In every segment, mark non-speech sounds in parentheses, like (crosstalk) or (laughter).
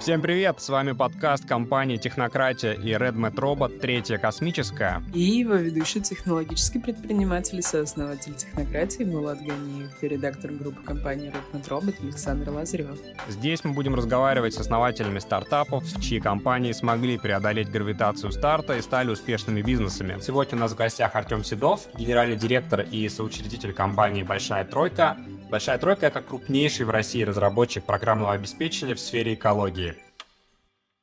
Всем привет! С вами подкаст компании «Технократия» и RedMat Robot «Третья космическая». И его ведущий технологический предприниматель и сооснователь «Технократии» Булат Ганиев и редактор группы компании RedMat Robot Александр Лазарев. Здесь мы будем разговаривать с основателями стартапов, чьи компании смогли преодолеть гравитацию старта и стали успешными бизнесами. Сегодня у нас в гостях Артем Седов, генеральный директор и соучредитель компании «Большая тройка», Большая тройка — это крупнейший в России разработчик программного обеспечения в сфере экологии.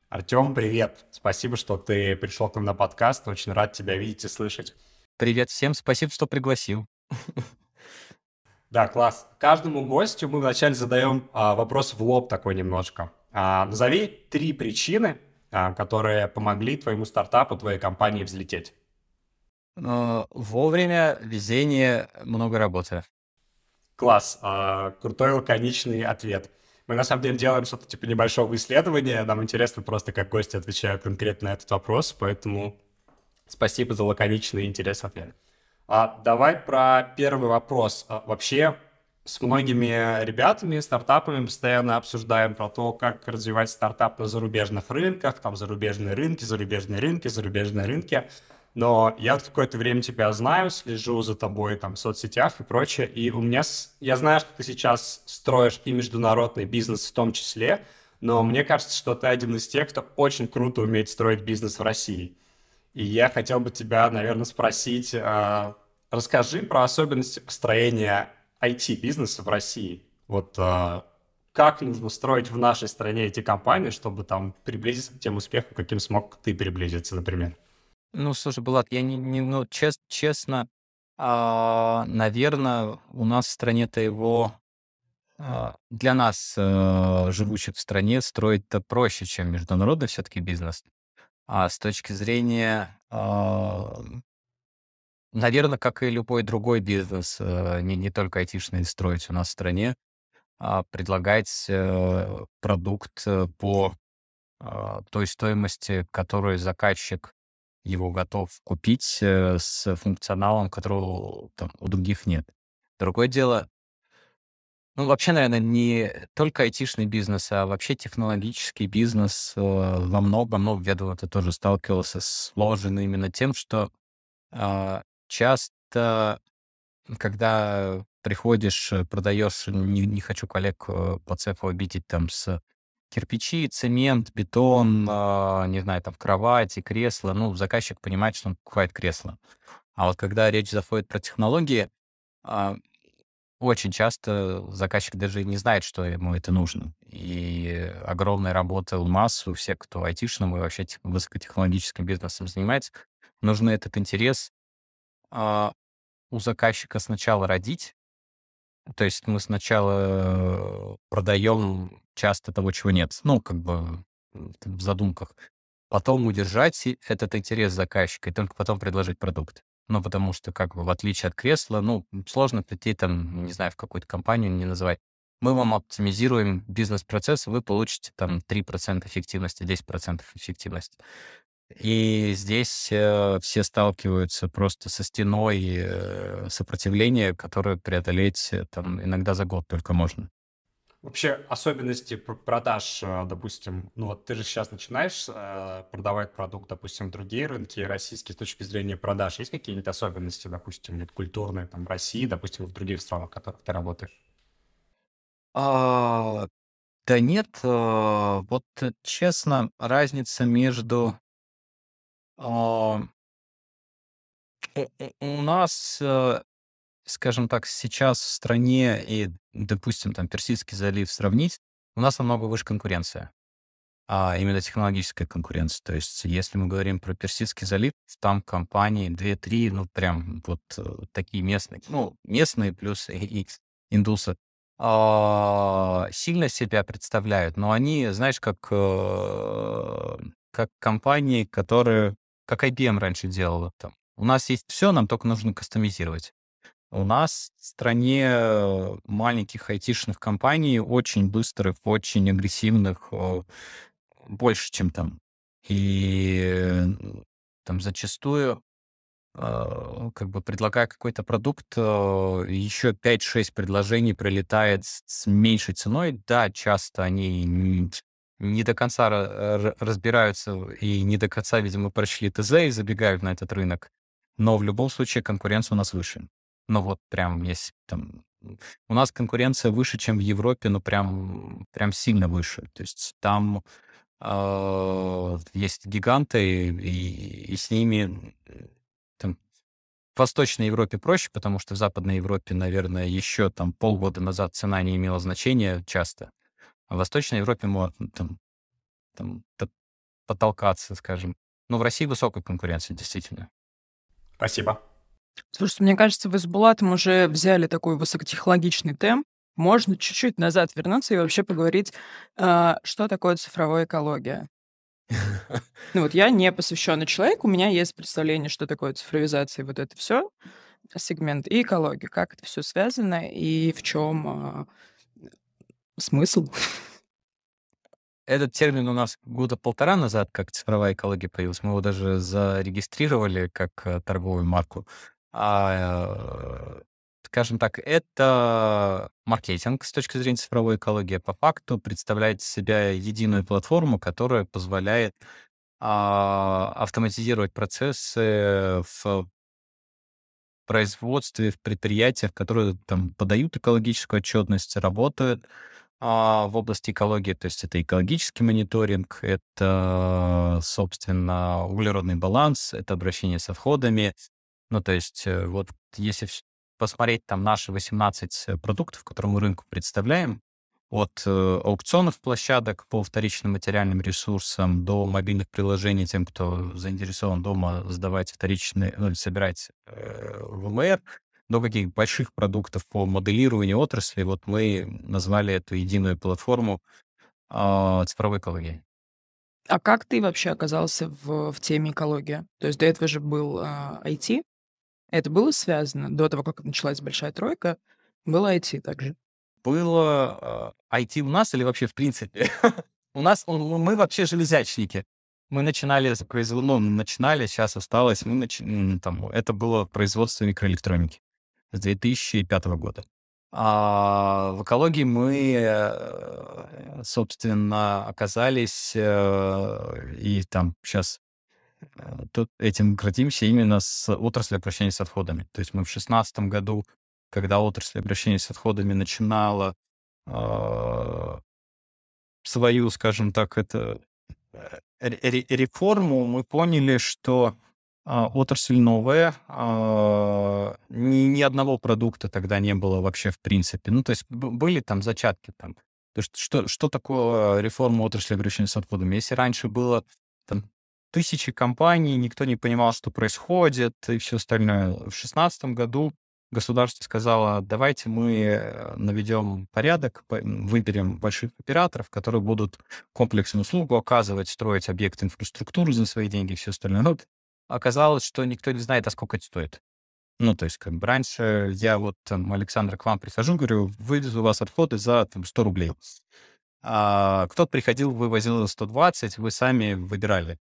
Артем, привет! Спасибо, что ты пришел к нам на подкаст. Очень рад тебя видеть и слышать. Привет всем, спасибо, что пригласил. (laughs) Да, класс. Каждому гостю мы вначале задаем а, вопрос в лоб такой немножко. А, назови три причины, а, которые помогли твоему стартапу, твоей компании взлететь. А, вовремя, везение, много работы. Класс, а, крутой лаконичный ответ. Мы на самом деле делаем что-то типа небольшого исследования. Нам интересно просто, как гости отвечают конкретно на этот вопрос, поэтому спасибо за лаконичный и интересный ответ. А, давай про первый вопрос. А, вообще, с многими ребятами, стартапами постоянно обсуждаем про то, как развивать стартап на зарубежных рынках, там зарубежные рынки, зарубежные рынки, зарубежные рынки но я какое-то время тебя знаю, слежу за тобой там в соцсетях и прочее, и у меня, я знаю, что ты сейчас строишь и международный бизнес в том числе, но мне кажется, что ты один из тех, кто очень круто умеет строить бизнес в России. И я хотел бы тебя, наверное, спросить, э, расскажи про особенности построения IT-бизнеса в России. Вот э, как нужно строить в нашей стране эти компании, чтобы там приблизиться к тем успехам, каким смог ты приблизиться, например? Ну, слушай, Булат, я не, не ну, чес- честно, а, наверное, у нас в стране-то его а, для нас, а, живущих в стране, строить-то проще, чем международный все-таки бизнес. А с точки зрения, а, наверное, как и любой другой бизнес, а, не, не только айтишный, строить у нас в стране, а, предлагать а, продукт э, по а, той стоимости, которую заказчик его готов купить э, с функционалом, которого там, у других нет. Другое дело, ну, вообще, наверное, не только айтишный бизнес, а вообще технологический бизнес э, во многом, ну, я думаю, ты тоже сталкивался с сложен именно тем, что э, часто, когда приходишь, э, продаешь, не, не хочу коллег по цеху обидеть там с кирпичи, цемент, бетон, а, не знаю, там, кровати, кресло. Ну, заказчик понимает, что он покупает кресло. А вот когда речь заходит про технологии, а, очень часто заказчик даже не знает, что ему это нужно. И огромная работа у нас, у всех, кто айтишным и вообще высокотехнологическим бизнесом занимается, нужно этот интерес а, у заказчика сначала родить. То есть мы сначала э, продаем часто того, чего нет. Ну, как бы в задумках. Потом удержать этот интерес заказчика и только потом предложить продукт. Ну, потому что, как бы, в отличие от кресла, ну, сложно прийти там, не знаю, в какую-то компанию, не называть. Мы вам оптимизируем бизнес-процесс, вы получите там 3% эффективности, 10% эффективности. И здесь э, все сталкиваются просто со стеной э, сопротивления, которое преодолеть э, там иногда за год только можно. Вообще особенности продаж, э, допустим, ну вот ты же сейчас начинаешь э, продавать продукт, допустим, в другие рынки российские с точки зрения продаж. Есть какие-нибудь особенности, допустим, культурные там в России, допустим, в других странах, в которых ты работаешь? А, да нет, а, вот честно, разница между а, у нас скажем так, сейчас в стране и, допустим, там Персидский залив сравнить, у нас намного выше конкуренция, а именно технологическая конкуренция. То есть, если мы говорим про Персидский залив, там компании 2-3, ну, прям вот э, такие местные, ну, местные плюс (laughs) и, и индусы, а, сильно себя представляют, но они, знаешь, как, э, как компании, которые, как IBM раньше делала там. У нас есть все, нам только нужно кастомизировать. У нас в стране маленьких айтишных компаний очень быстрых, очень агрессивных, больше, чем там. И там зачастую, э, как бы предлагая какой-то продукт, еще 5-6 предложений прилетает с меньшей ценой. Да, часто они не до конца разбираются и не до конца, видимо, прочли ТЗ и забегают на этот рынок. Но в любом случае конкуренция у нас выше. Ну вот прям есть там... У нас конкуренция выше, чем в Европе, но прям, прям сильно выше. То есть там э, есть гиганты, и, и с ними там, в Восточной Европе проще, потому что в Западной Европе, наверное, еще там полгода назад цена не имела значения часто. А в Восточной Европе можно там, там потолкаться, скажем. Но в России высокая конкуренция, действительно. Спасибо. Слушайте, мне кажется, вы с Булатом уже взяли такой высокотехнологичный темп. Можно чуть-чуть назад вернуться и вообще поговорить, а, что такое цифровая экология. Ну вот я не посвященный человек, у меня есть представление, что такое цифровизация, вот это все, сегмент и экология, как это все связано и в чем а, смысл. Этот термин у нас года полтора назад, как цифровая экология появился, мы его даже зарегистрировали как э, торговую марку. А, э, скажем так, это маркетинг с точки зрения цифровой экологии. По факту представляет себя единую платформу, которая позволяет а, автоматизировать процессы в производстве, в предприятиях, которые там подают экологическую отчетность, работают в области экологии. То есть это экологический мониторинг, это, собственно, углеродный баланс, это обращение с отходами. Ну, то есть э, вот если посмотреть там наши 18 э, продуктов, которые мы рынку представляем, от э, аукционов площадок по вторичным материальным ресурсам до мобильных приложений тем, кто заинтересован дома сдавать вторичные, ну, собирать э, ВМР, до каких больших продуктов по моделированию отрасли, вот мы назвали эту единую платформу э, цифровой экологии. А как ты вообще оказался в, в теме экология? То есть до этого же был э, IT, это было связано? До того, как началась большая тройка, было IT также? Было э, IT у нас или вообще в принципе? (laughs) у нас, мы вообще железячники. Мы начинали с производства, ну, начинали, сейчас осталось, мы нач... там, это было производство микроэлектроники с 2005 года. А в экологии мы, э, собственно, оказались, э, и там сейчас Э, тут этим гордимся именно с отрасли обращения с отходами. То есть мы в шестнадцатом году, когда отрасль обращения с отходами начинала э, свою, скажем так, это реформу, мы поняли, что отрасль новая, э, ни, ни одного продукта тогда не было вообще в принципе. Ну, то есть были там зачатки там. То есть что, что такое реформа отрасли обращения с отходами? Если раньше было там тысячи компаний, никто не понимал, что происходит и все остальное. В 2016 году государство сказало, давайте мы наведем порядок, выберем больших операторов, которые будут комплексную услугу оказывать, строить объекты инфраструктуры за свои деньги и все остальное. Но оказалось, что никто не знает, а сколько это стоит. Ну, то есть, как бы раньше я вот, там, Александр, к вам прихожу, говорю, вывезу у вас отходы за там, 100 рублей. А кто-то приходил, вывозил за 120, вы сами выбирали.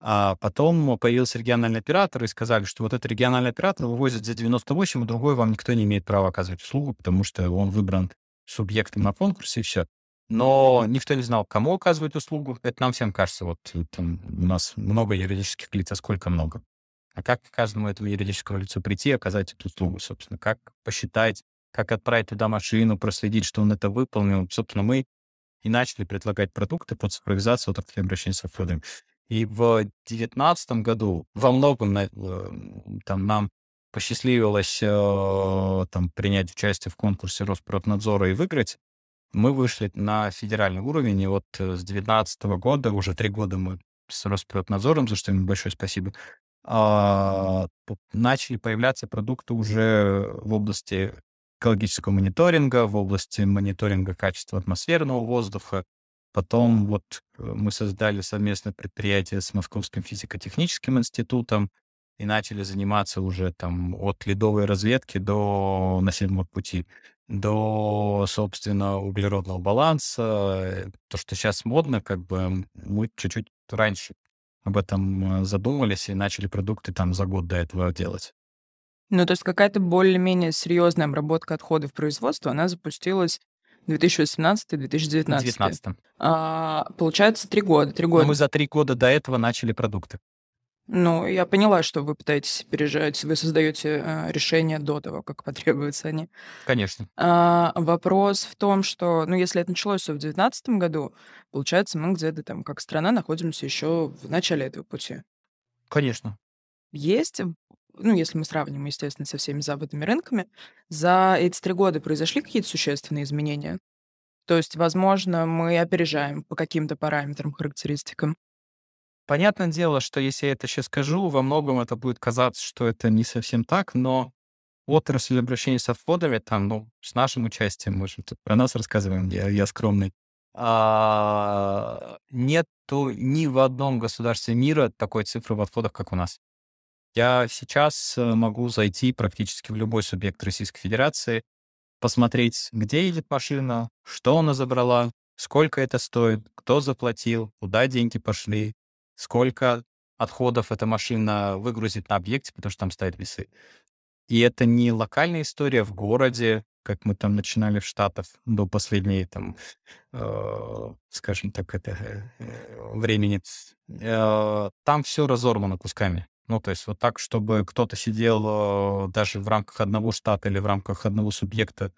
А потом появился региональный оператор и сказали, что вот этот региональный оператор вывозит за 98, а другой вам никто не имеет права оказывать услугу, потому что он выбран субъектом на конкурсе и все. Но никто не знал, кому оказывать услугу. Это нам всем кажется, вот там у нас много юридических лиц, а сколько много. А как каждому этому юридическому лицу прийти и оказать эту услугу, собственно? Как посчитать, как отправить туда машину, проследить, что он это выполнил. Собственно, мы и начали предлагать продукты под цифровизацию отрасли обращения с отходами. И в девятнадцатом году во многом э, там нам посчастливилось э, там принять участие в конкурсе Роспроднадзора и выиграть. Мы вышли на федеральный уровень, и вот э, с девятнадцатого года, уже три года мы с Роспроднадзором, за что им большое спасибо, а, начали появляться продукты уже в области экологического мониторинга, в области мониторинга качества атмосферного воздуха, Потом вот э, мы создали совместное предприятие с Московским физико-техническим институтом и начали заниматься уже там от ледовой разведки до населенного пути, до, собственно, углеродного баланса. То, что сейчас модно, как бы мы чуть-чуть раньше об этом э, задумались и начали продукты там за год до этого делать. Ну, то есть какая-то более-менее серьезная обработка отходов производства, она запустилась 2018-2019. 19 А, получается, три года. Три года. Мы за три года до этого начали продукты. Ну, я поняла, что вы пытаетесь пережать, вы создаете э, решения до того, как потребуются они. Конечно. А, вопрос в том, что, ну, если это началось всё в 2019 году, получается, мы где-то там, как страна, находимся еще в начале этого пути. Конечно. Есть, ну, если мы сравним, естественно, со всеми западными рынками, за эти три года произошли какие-то существенные изменения? То есть, возможно, мы опережаем по каким-то параметрам, характеристикам. Понятное дело, что если я это сейчас скажу, во многом это будет казаться, что это не совсем так, но отрасль обращения с отходами, там, ну, с нашим участием, мы же про нас рассказываем, я, я скромный, а, нету ни в одном государстве мира такой цифры в отходах, как у нас. Я сейчас э, могу зайти практически в любой субъект Российской Федерации, посмотреть, где едет машина, что она забрала, сколько это стоит, кто заплатил, куда деньги пошли, сколько отходов эта машина выгрузит на объекте, потому что там стоят весы. И это не локальная история в городе, как мы там начинали в Штатах до последней, там, э, скажем так, это, э, времени. Э, там все разорвано кусками. Ну, то есть вот так, чтобы кто-то сидел э, даже в рамках одного штата или в рамках одного субъекта,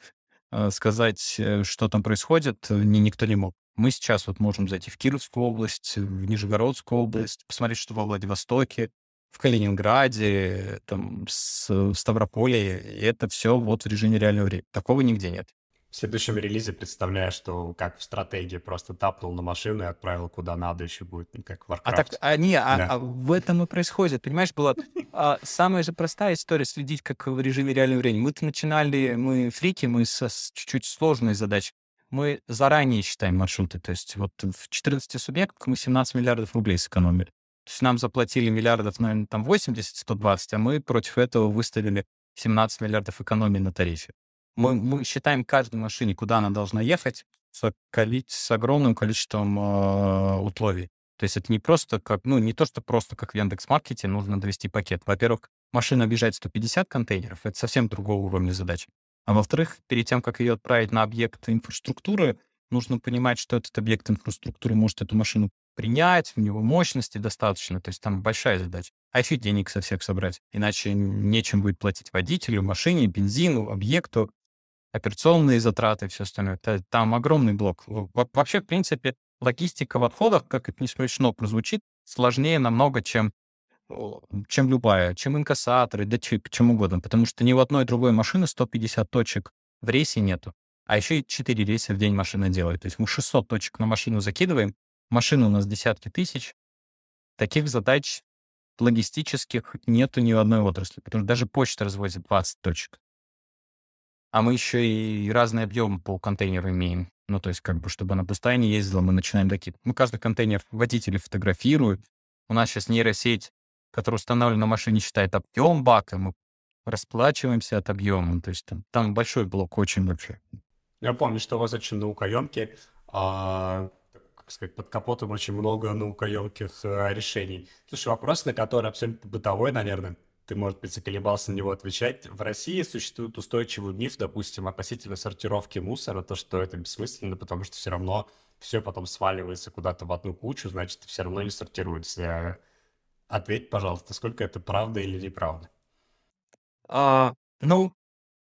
э, сказать, э, что там происходит, ни, никто не мог. Мы сейчас вот можем зайти в Кировскую область, в Нижегородскую область, посмотреть, что во Владивостоке, в Калининграде, там, с, в Ставрополе. И это все вот в режиме реального времени. Такого нигде нет. В следующем релизе представляю, что как в стратегии просто тапнул на машину и отправил куда надо, еще будет, ну, как в Warcraft. А так, а, не, а, Да. а в этом и происходит. Понимаешь, была а, самая же простая история следить, как в режиме реального времени. Мы-то начинали, мы фрики, мы со с чуть-чуть сложной задачей. Мы заранее считаем маршруты. То есть вот в 14 субъектах мы 17 миллиардов рублей сэкономили. То есть нам заплатили миллиардов, наверное, там 80-120, а мы против этого выставили 17 миллиардов экономии на тарифе. Мы, мы считаем каждой машине, куда она должна ехать, с, с огромным количеством э, условий. То есть это не просто как, ну, не то, что просто как в Яндекс.Маркете нужно довести пакет. Во-первых, машина объезжает 150 контейнеров, это совсем другого уровня задач. А во-вторых, перед тем, как ее отправить на объект инфраструктуры, нужно понимать, что этот объект инфраструктуры может эту машину принять, у него мощности достаточно, то есть там большая задача. А еще денег со всех собрать, иначе нечем будет платить водителю, машине, бензину, объекту, операционные затраты и все остальное. Там огромный блок. Во- Вообще, в принципе, логистика в отходах, как это не смешно прозвучит, сложнее намного, чем, чем любая, чем инкассаторы, да чем, угодно. Потому что ни у одной другой машины 150 точек в рейсе нету. А еще и 4 рейса в день машина делает. То есть мы 600 точек на машину закидываем, машины у нас десятки тысяч. Таких задач логистических нету ни в одной отрасли, потому что даже почта развозит 20 точек. А мы еще и разные объемы по контейнеру имеем. Ну, то есть, как бы, чтобы она не ездила, мы начинаем докидывать. Мы каждый контейнер водители фотографируют. У нас сейчас нейросеть, которая установлена на машине, считает объем бака. Мы расплачиваемся от объема. То есть там, там большой блок, очень большой. Я помню, что у вас очень наукоемкие, а, как сказать, под капотом очень много наукоемких а, решений. Слушай, вопрос, на который абсолютно бытовой, наверное, ты, может быть, заколебался на него отвечать. В России существует устойчивый миф, допустим, относительно сортировки мусора, то, что это бессмысленно, потому что все равно все потом сваливается куда-то в одну кучу, значит, все равно не сортируется. Ответь, пожалуйста, сколько это правда или неправда? А, ну,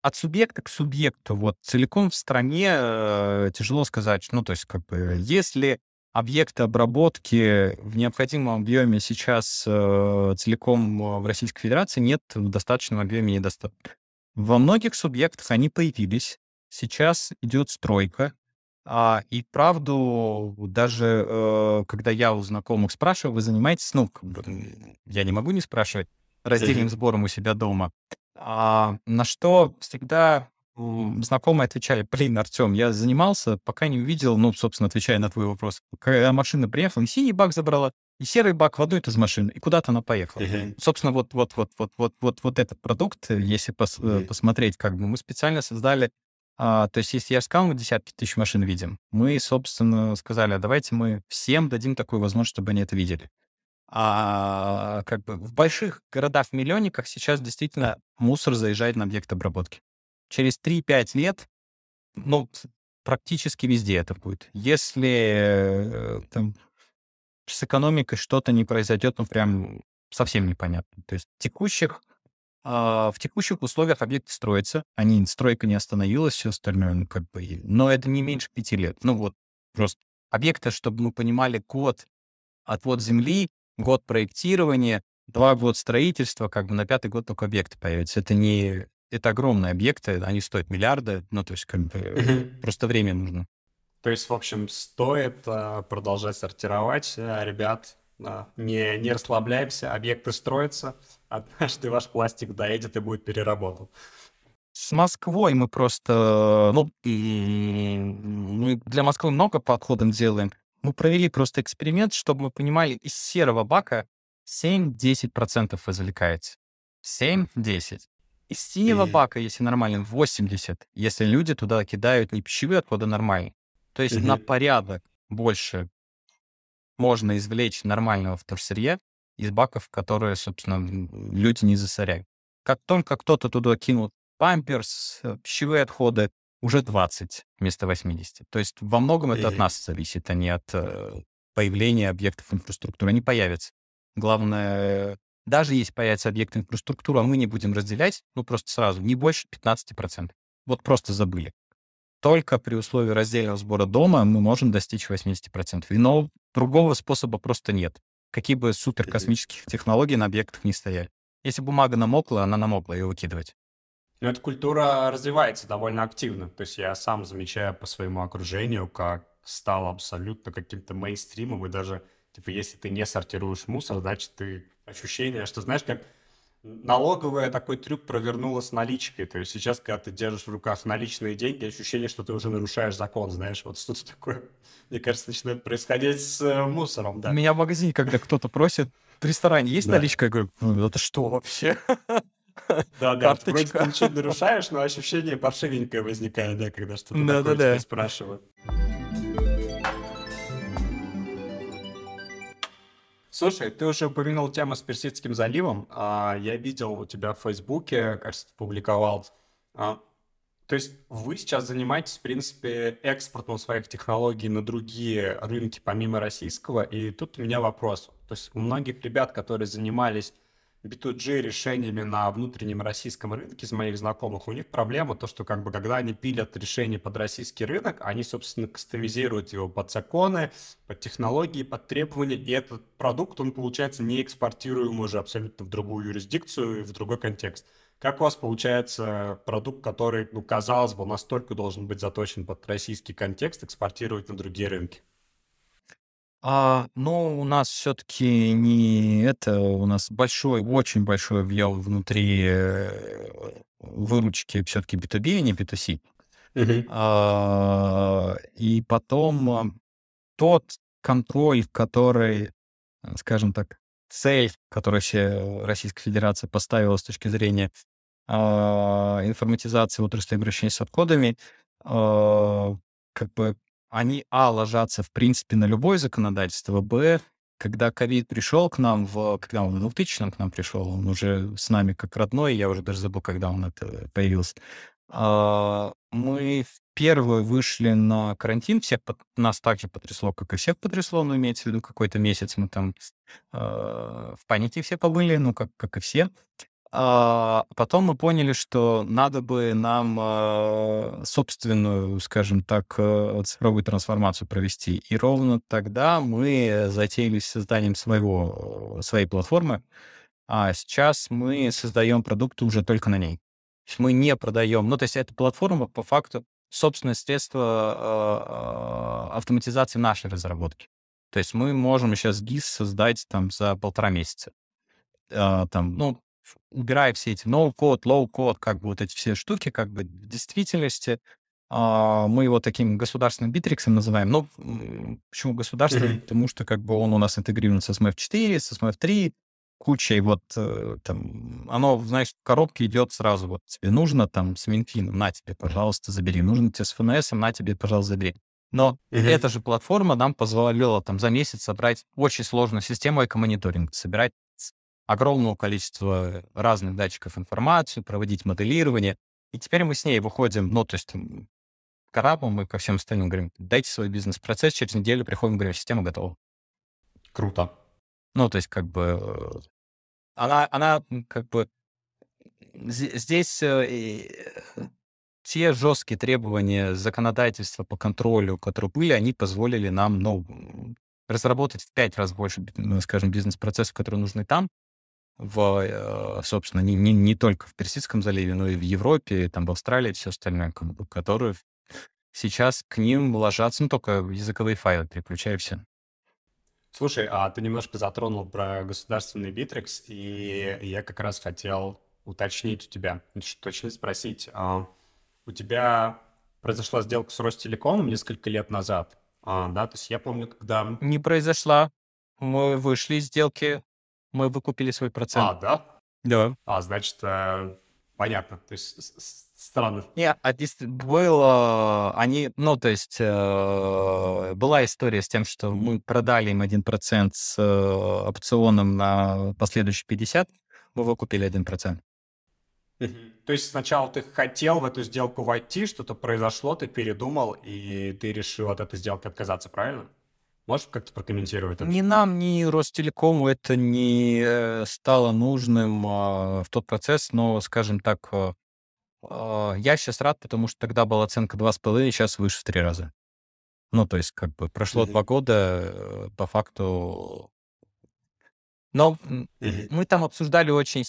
от субъекта к субъекту, вот целиком в стране э, тяжело сказать. Ну, то есть, как бы, если объекты обработки в необходимом объеме сейчас э, целиком э, в Российской Федерации нет в достаточном объеме недостаточно. Во многих субъектах они появились. Сейчас идет стройка. А, и правду, даже э, когда я у знакомых спрашиваю, вы занимаетесь, ну, я не могу не спрашивать, раздельным (laughs) сбором у себя дома. А, на что всегда знакомые отвечали, блин, Артем, я занимался, пока не увидел, ну, собственно, отвечая на твой вопрос, когда машина приехала, и синий бак забрала, и серый бак в одну из машин, и куда-то она поехала. Собственно, вот, вот, вот, вот, вот, вот, вот этот продукт, если пос- э, посмотреть, как бы мы специально создали, а, то есть, если я сказал, мы десятки тысяч машин видим, мы, собственно, сказали, а давайте мы всем дадим такую возможность, чтобы они это видели. А как бы в больших городах-миллионниках сейчас действительно мусор заезжает на объект обработки. Через 3-5 лет, ну, практически везде это будет. Если э, там с экономикой что-то не произойдет, ну, прям совсем непонятно. То есть в текущих, в текущих условиях объекты строятся, они, стройка не остановилась, все остальное, ну, как бы, но это не меньше пяти лет. Ну, вот, просто объекты, чтобы мы понимали, год отвод земли, год проектирования, два года строительства, как бы на пятый год только объекты появятся. Это не... Это огромные объекты, они стоят миллиарды, ну, то есть как бы просто время нужно. То есть, в общем, стоит э, продолжать сортировать, э, ребят, не, не расслабляемся, объекты строятся, однажды ваш пластик доедет и будет переработан. С Москвой мы просто, ну, мы для Москвы много подходом делаем. Мы провели просто эксперимент, чтобы мы понимали, из серого бака 7-10% извлекается. 7-10. Из синего бака, если нормально, 80, если люди туда кидают не пищевые отходы, нормальные. То есть на порядок больше можно извлечь нормального вторсырья из баков, которые, собственно, люди не засоряют. Как только кто-то туда кинул памперс, э, пищевые отходы, уже 20 вместо 80. То есть во многом это от нас зависит, а не от э, появления объектов инфраструктуры. Они появятся. Главное, даже если появятся объекты инфраструктуры, а мы не будем разделять, ну просто сразу, не больше 15%. Вот просто забыли только при условии раздельного сбора дома мы можем достичь 80%. И но другого способа просто нет. Какие бы суперкосмических технологий на объектах не стояли. Если бумага намокла, она намокла, ее выкидывать. Но эта культура развивается довольно активно. То есть я сам замечаю по своему окружению, как стал абсолютно каким-то мейнстримом, и даже, типа, если ты не сортируешь мусор, значит, ты ощущение, что, знаешь, как налоговая такой трюк провернула с наличкой. То есть сейчас, когда ты держишь в руках наличные деньги, ощущение, что ты уже нарушаешь закон, знаешь, вот что-то такое, мне кажется, начинает происходить с э, мусором, да. Меня в магазине, когда кто-то просит, в ресторане есть да. наличка, я говорю, ну это что вообще? (laughs) Да, да, вроде ты ничего не нарушаешь, но ощущение паршивенькое возникает, да, когда что-то такое спрашивают. Слушай, ты уже упомянул тему с Персидским заливом. А, я видел у тебя в Фейсбуке, кажется, публиковал. А, то есть вы сейчас занимаетесь, в принципе, экспортом своих технологий на другие рынки, помимо российского. И тут у меня вопрос. То есть у многих ребят, которые занимались B2G решениями на внутреннем российском рынке из моих знакомых, у них проблема то, что как бы когда они пилят решение под российский рынок, они, собственно, кастомизируют его под законы, под технологии, под требования, и этот продукт, он, получается, не экспортируем уже абсолютно в другую юрисдикцию и в другой контекст. Как у вас получается продукт, который, ну, казалось бы, настолько должен быть заточен под российский контекст, экспортировать на другие рынки? А, ну, у нас все-таки не это, у нас большой, очень большой объем внутри э, выручки все-таки B2B, а не B2C. Мгм. А, и потом а, тот контроль, который, э, скажем так, цель, которую все Российская Федерация поставила с точки зрения а, информатизации отрасли обращения с отходами, а, как бы они, а, ложатся, в принципе, на любое законодательство, б, когда ковид пришел к нам, в, когда он в 2000 к нам пришел, он уже с нами как родной, я уже даже забыл, когда он это появился. А, мы в первую вышли на карантин, всех нас так же потрясло, как и всех потрясло, но имеется в виду какой-то месяц мы там э, в панике все побыли, ну, как, как и все. А потом мы поняли, что надо бы нам а, собственную, скажем так, э, цифровую трансформацию провести. И ровно тогда мы затеяли с созданием своего, своей платформы. А сейчас мы создаем продукты уже только на ней. Мы не продаем. Ну, то есть эта платформа по факту собственное средство а, автоматизации нашей разработки. То есть мы можем сейчас GIS создать там за полтора месяца. Там, ну, убирая все эти no-code, low-code, как бы вот эти все штуки, как бы в действительности а, мы его таким государственным битриксом называем. Ну, почему государственным? Mm-hmm. Потому что как бы он у нас интегрирован с SMF4, с SMF3, кучей вот э, там, оно, знаешь, в коробке идет сразу, вот тебе нужно там с Минфином, на тебе, пожалуйста, забери. Нужно тебе с ФНС, на тебе, пожалуйста, забери. Но mm-hmm. эта же платформа нам позволила там за месяц собрать очень сложную систему эко-мониторинга, собирать огромного количества разных датчиков информации, проводить моделирование. И теперь мы с ней выходим, ну, то есть арабам, мы ко всем остальным говорим, дайте свой бизнес-процесс, через неделю приходим, говорим, система готова. Круто. Ну, то есть, как бы, э, она, она как бы, здесь э, те жесткие требования законодательства по контролю, которые были, они позволили нам, ну, разработать в пять раз больше, ну, скажем, бизнес-процессов, которые нужны там, в, э, собственно, не, не, не только в Персидском заливе, но и в Европе, там, в Австралии все остальное, которые сейчас к ним ложатся, ну, только языковые файлы переключаю все. Слушай, а ты немножко затронул про государственный Битрикс, и я как раз хотел уточнить у тебя, точно спросить. А, у тебя произошла сделка с Ростелекомом несколько лет назад, а, да? То есть я помню, когда... Не произошла. Мы вышли из сделки, мы выкупили свой процент. А, да? Да. А, значит, э, понятно. То есть странно. Не, а было, они, ну, то есть э, была история с тем, что мы продали им 1% с э, опционом на последующие 50, мы выкупили 1%. То есть сначала ты хотел в эту сделку войти, что-то произошло, ты передумал, и ты решил от этой сделки отказаться, правильно? Можешь как-то прокомментировать это? Ни нам, ни Ростелекому это не э, стало нужным э, в тот процесс, но, скажем так, э, э, я сейчас рад, потому что тогда была оценка 2,5, сейчас выше в три раза. Ну, то есть, как бы прошло mm-hmm. два года, э, по факту но мы там обсуждали очень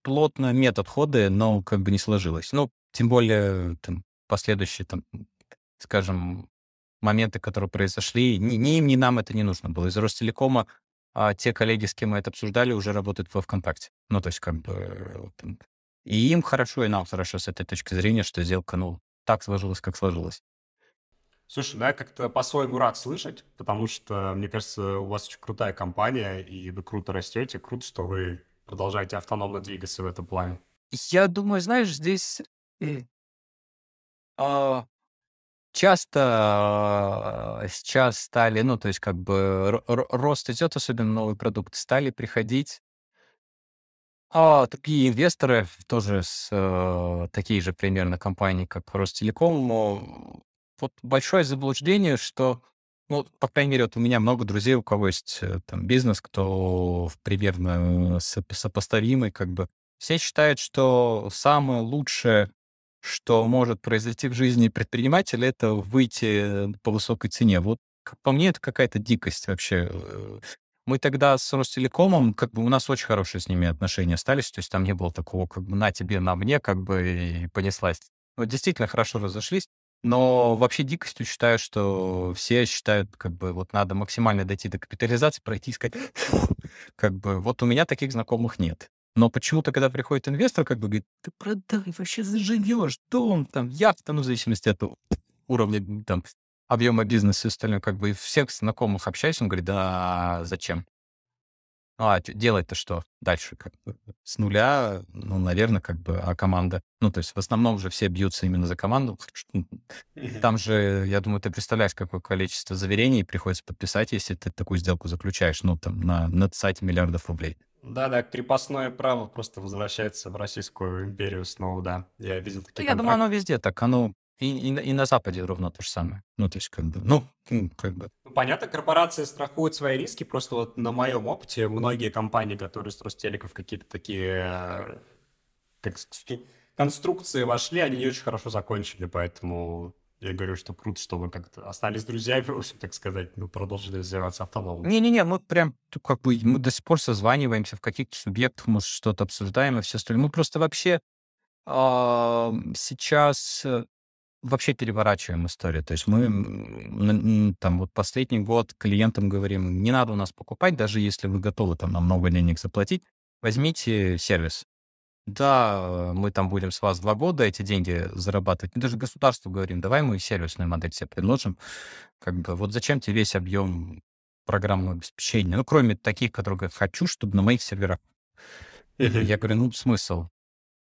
плотно метод хода, но как бы не сложилось. Ну, тем более там последующие, там, скажем, моменты, которые произошли, ни, ни им, ни нам это не нужно было. Из Ростелекома а те коллеги, с кем мы это обсуждали, уже работают во ВКонтакте. Ну, то есть как бы... И им хорошо, и нам хорошо с этой точки зрения, что сделка, ну, так сложилась, как сложилась. Слушай, да, я как-то по-своему рад слышать, потому что, мне кажется, у вас очень крутая компания, и вы круто растете. Круто, что вы продолжаете автономно двигаться в этом плане. Я думаю, знаешь, здесь э, а, часто а, сейчас стали, ну, то есть как бы рост идет, особенно новый продукт, стали приходить а, такие инвесторы, тоже с э, такие же примерно компании, как Ростелеком, вот большое заблуждение, что, ну, по крайней мере, вот у меня много друзей, у кого есть э, там бизнес, кто примерно сопоставимый, как бы. Все считают, что самое лучшее, что может произойти в жизни предпринимателя, это выйти по высокой цене. Вот по мне, это какая-то дикость вообще. Э. Мы тогда с Ростелекомом, как бы у нас очень хорошие с ними отношения остались, то есть там не было такого, как бы на тебе, на мне, как бы и понеслась. Вот действительно хорошо разошлись. Но вообще дикостью считаю, что все считают, как бы, вот надо максимально дойти до капитализации, пройти и сказать, как бы, вот у меня таких знакомых нет. Но почему-то, когда приходит инвестор, как бы говорит, ты продай, вообще заживешь, дом, там, яхта, ну, в зависимости от уровня, там, объема бизнеса и остальное, как бы, и всех знакомых общаюсь, он говорит, да, зачем? А делать-то что дальше? Как бы с нуля, ну, наверное, как бы, а команда? Ну, то есть в основном же все бьются именно за команду. Там же, я думаю, ты представляешь, какое количество заверений приходится подписать, если ты такую сделку заключаешь, ну, там, на, на сайте миллиардов рублей. Да-да, крепостное право просто возвращается в Российскую империю снова, да. Я видел такие Я думаю, оно везде так. Оно и, и, и на Западе ровно то же самое. Ну, то есть, как бы, ну, как бы. Ну, понятно, корпорации страхуют свои риски, просто вот на моем опыте многие компании, которые с Ростелеков какие-то такие э, как, конструкции вошли, они не очень хорошо закончили, поэтому я говорю, что круто, что вы как-то остались друзьями, так сказать, ну, продолжили развиваться автономно. Не-не-не, мы прям, как бы, мы до сих пор созваниваемся в каких-то субъектах, мы что-то обсуждаем и все остальное. Мы просто вообще э, сейчас э, вообще переворачиваем историю. То есть мы там вот последний год клиентам говорим, не надо у нас покупать, даже если вы готовы там на много денег заплатить, возьмите сервис. Да, мы там будем с вас два года эти деньги зарабатывать. Мы даже государству говорим, давай мы сервисную модель себе предложим. Как бы вот зачем тебе весь объем программного обеспечения? Ну, кроме таких, которые говорят, хочу, чтобы на моих серверах. Я говорю, ну, смысл?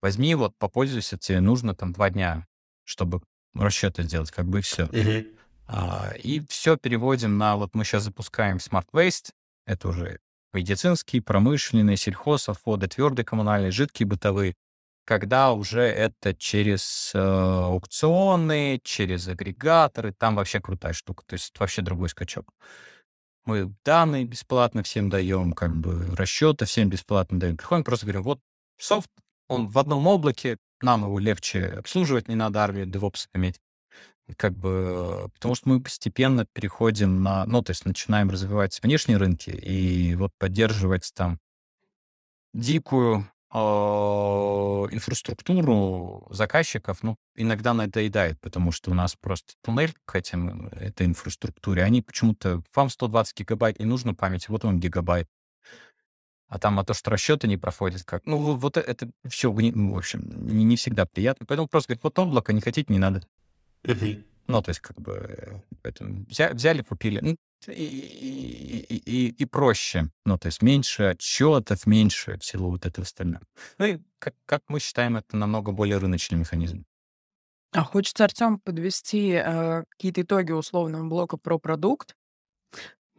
Возьми, вот, попользуйся, тебе нужно там два дня, чтобы расчеты сделать, как бы все. Uh-huh. А, и все переводим на, вот мы сейчас запускаем Smart Waste, это уже медицинский, промышленный, сельхоз, отходы, твердые коммунальные, жидкие бытовые. когда уже это через э, аукционы, через агрегаторы, там вообще крутая штука. То есть вообще другой скачок. Мы данные бесплатно всем даем, как бы расчеты всем бесплатно даем. Приходим, просто говорим, вот софт, он в одном облаке, нам его легче обслуживать, не надо армию DevOps иметь. Как бы, потому что мы постепенно переходим на, ну, то есть начинаем развивать внешние рынки и вот поддерживать там дикую а, инфраструктуру заказчиков, ну, иногда надоедает, потому что у нас просто туннель к этим, этой инфраструктуре. Они почему-то, вам 120 гигабайт не нужно памяти, вот вам гигабайт. А там, а то, что расчеты не проходят, как... Ну, вот это все, в общем, не, не всегда приятно. Поэтому просто говорит, вот облако, не хотите, не надо. Ну, то есть, как бы, поэтому взяли, купили. Ну, и, и, и, и проще. Ну, то есть меньше отчетов, меньше всего вот этого остального. Ну и, как, как мы считаем, это намного более рыночный механизм. А хочется, Артем, подвести э, какие-то итоги условного блока про продукт.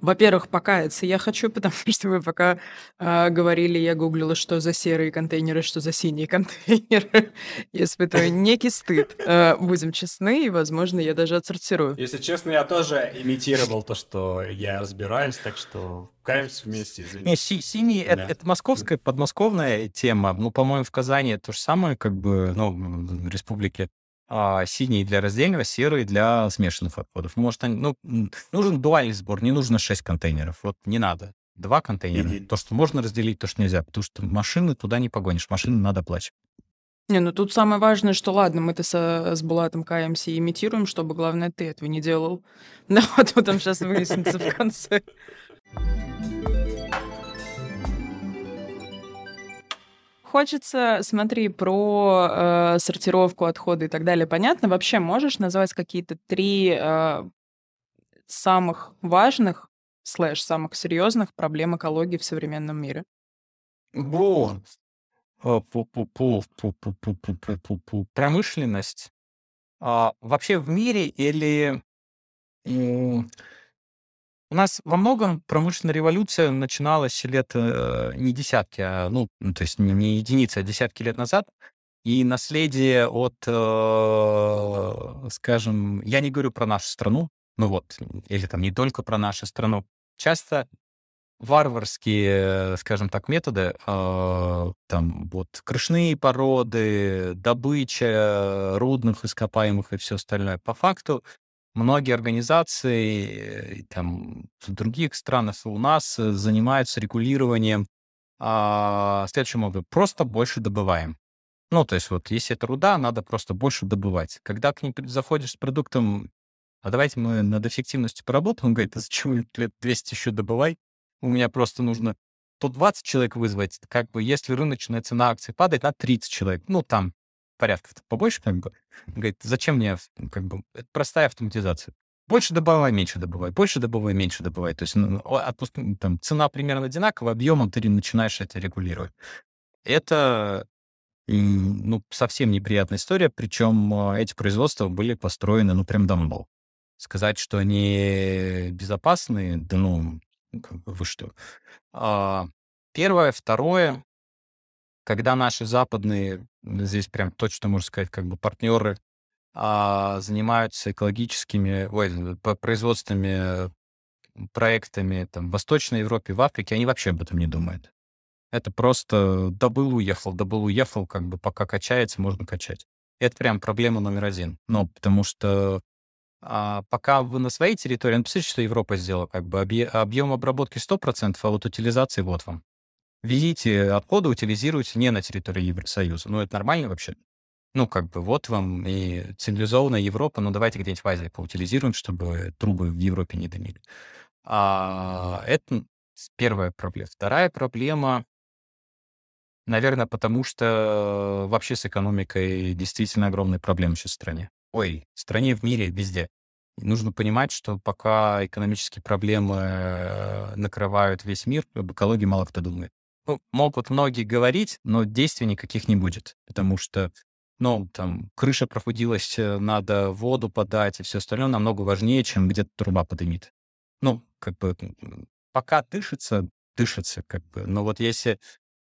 Во-первых, покаяться я хочу, (laughs) потому что вы пока а, говорили, я гуглила, что за серые контейнеры, что за синие контейнеры. (laughs) Я испытываю некий стыд. А, будем честны, и, возможно, я даже отсортирую. Если честно, я тоже имитировал то, что я разбираюсь, так что каемся вместе, Не, си- синий это, это московская, подмосковная тема. Ну, по-моему, в Казани то же самое, как бы, ну, в республике а, синий для раздельного, серый для смешанных отходов. Может, они, ну, нужен дуальный сбор, не нужно 6 контейнеров. Вот не надо. Два контейнера. Mm-hmm. То, что можно разделить, то, что нельзя. Потому что машины туда не погонишь. Машины надо плачь. Не, ну тут самое важное, что ладно, мы-то со, с Булатом каемся имитируем, чтобы, главное, ты этого не делал. (laughs) Да, вот там сейчас выяснится в конце. Хочется, смотри, про э, сортировку отхода и так далее. Понятно? Вообще можешь назвать какие-то три э, самых важных, слэш, самых серьезных проблем экологии в современном мире? Во. Промышленность. А, вообще в мире или у нас во многом промышленная революция начиналась лет э, не десятки, а, ну, то есть не, не единицы, а десятки лет назад. И наследие от, э, скажем, я не говорю про нашу страну, ну вот, или там не только про нашу страну, часто варварские, скажем так, методы, э, там вот крышные породы, добыча рудных ископаемых и все остальное, по факту многие организации там, в других странах у нас э, занимаются регулированием а, следующим образом. Просто больше добываем. Ну, то есть вот если это руда, надо просто больше добывать. Когда к ним заходишь с продуктом, а давайте мы над эффективностью поработаем, он говорит, а зачем лет 200 еще добывай? У меня просто нужно 120 человек вызвать. Как бы если рыночная цена акций падает на 30 человек, ну, там порядков побольше, как бы. Говорит, зачем мне, как бы, это простая автоматизация. Больше добывай, меньше добывай, больше добывай, меньше добывай. То есть ну, отпуск, там, цена примерно одинаковая, объемом ты начинаешь это регулировать. Это ну, совсем неприятная история, причем а, эти производства были построены, ну, прям давно. Сказать, что они безопасные, да ну, как бы вы что. А, первое. Второе, когда наши западные, здесь прям точно можно сказать, как бы партнеры а, занимаются экологическими, ой, производственными проектами там, в Восточной Европе, в Африке, они вообще об этом не думают. Это просто добыл, уехал, добыл, уехал, как бы пока качается, можно качать. Это прям проблема номер один. Ну, потому что а, пока вы на своей территории, ну, посмотрите, что Европа сделала, как бы объем обработки 100%, а вот утилизации вот вам. Везите отходы, утилизируйте не на территории Евросоюза. Ну, это нормально вообще? Ну, как бы вот вам и цивилизованная Европа, ну, давайте где-нибудь в Азии поутилизируем, чтобы трубы в Европе не дымили. А, это первая проблема. Вторая проблема, наверное, потому что вообще с экономикой действительно огромные проблемы сейчас в стране. Ой, в стране, в мире, везде. И нужно понимать, что пока экономические проблемы э, накрывают весь мир, об экологии мало кто думает ну, могут многие говорить, но действий никаких не будет, потому что, ну, там, крыша прохудилась, э, надо воду подать, и все остальное намного важнее, чем где-то труба подымит. Ну, как бы, пока дышится, дышится, как бы. Но вот если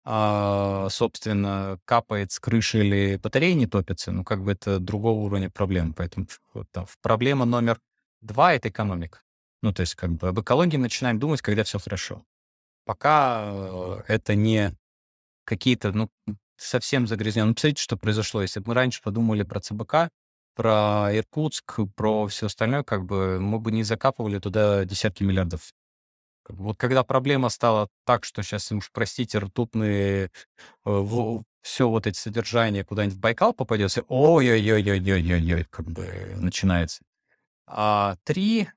а, собственно, капает с крыши или батареи не топятся, ну, как бы это другого уровня проблем. Поэтому вот, там, проблема номер два — это экономика. Ну, то есть как бы об экологии начинаем думать, когда все хорошо. Пока э, это не какие-то, ну, совсем загрязненные. Ну, посмотрите, что произошло. Если бы мы раньше подумали про ЦБК, про Иркутск, про все остальное, как бы мы бы не закапывали туда десятки миллиардов. Вот когда проблема стала так, что сейчас, уж простите, ртутные, э, все вот эти содержания куда-нибудь в Байкал попадет, ой-ой-ой-ой-ой-ой-ой, как бы начинается. А три,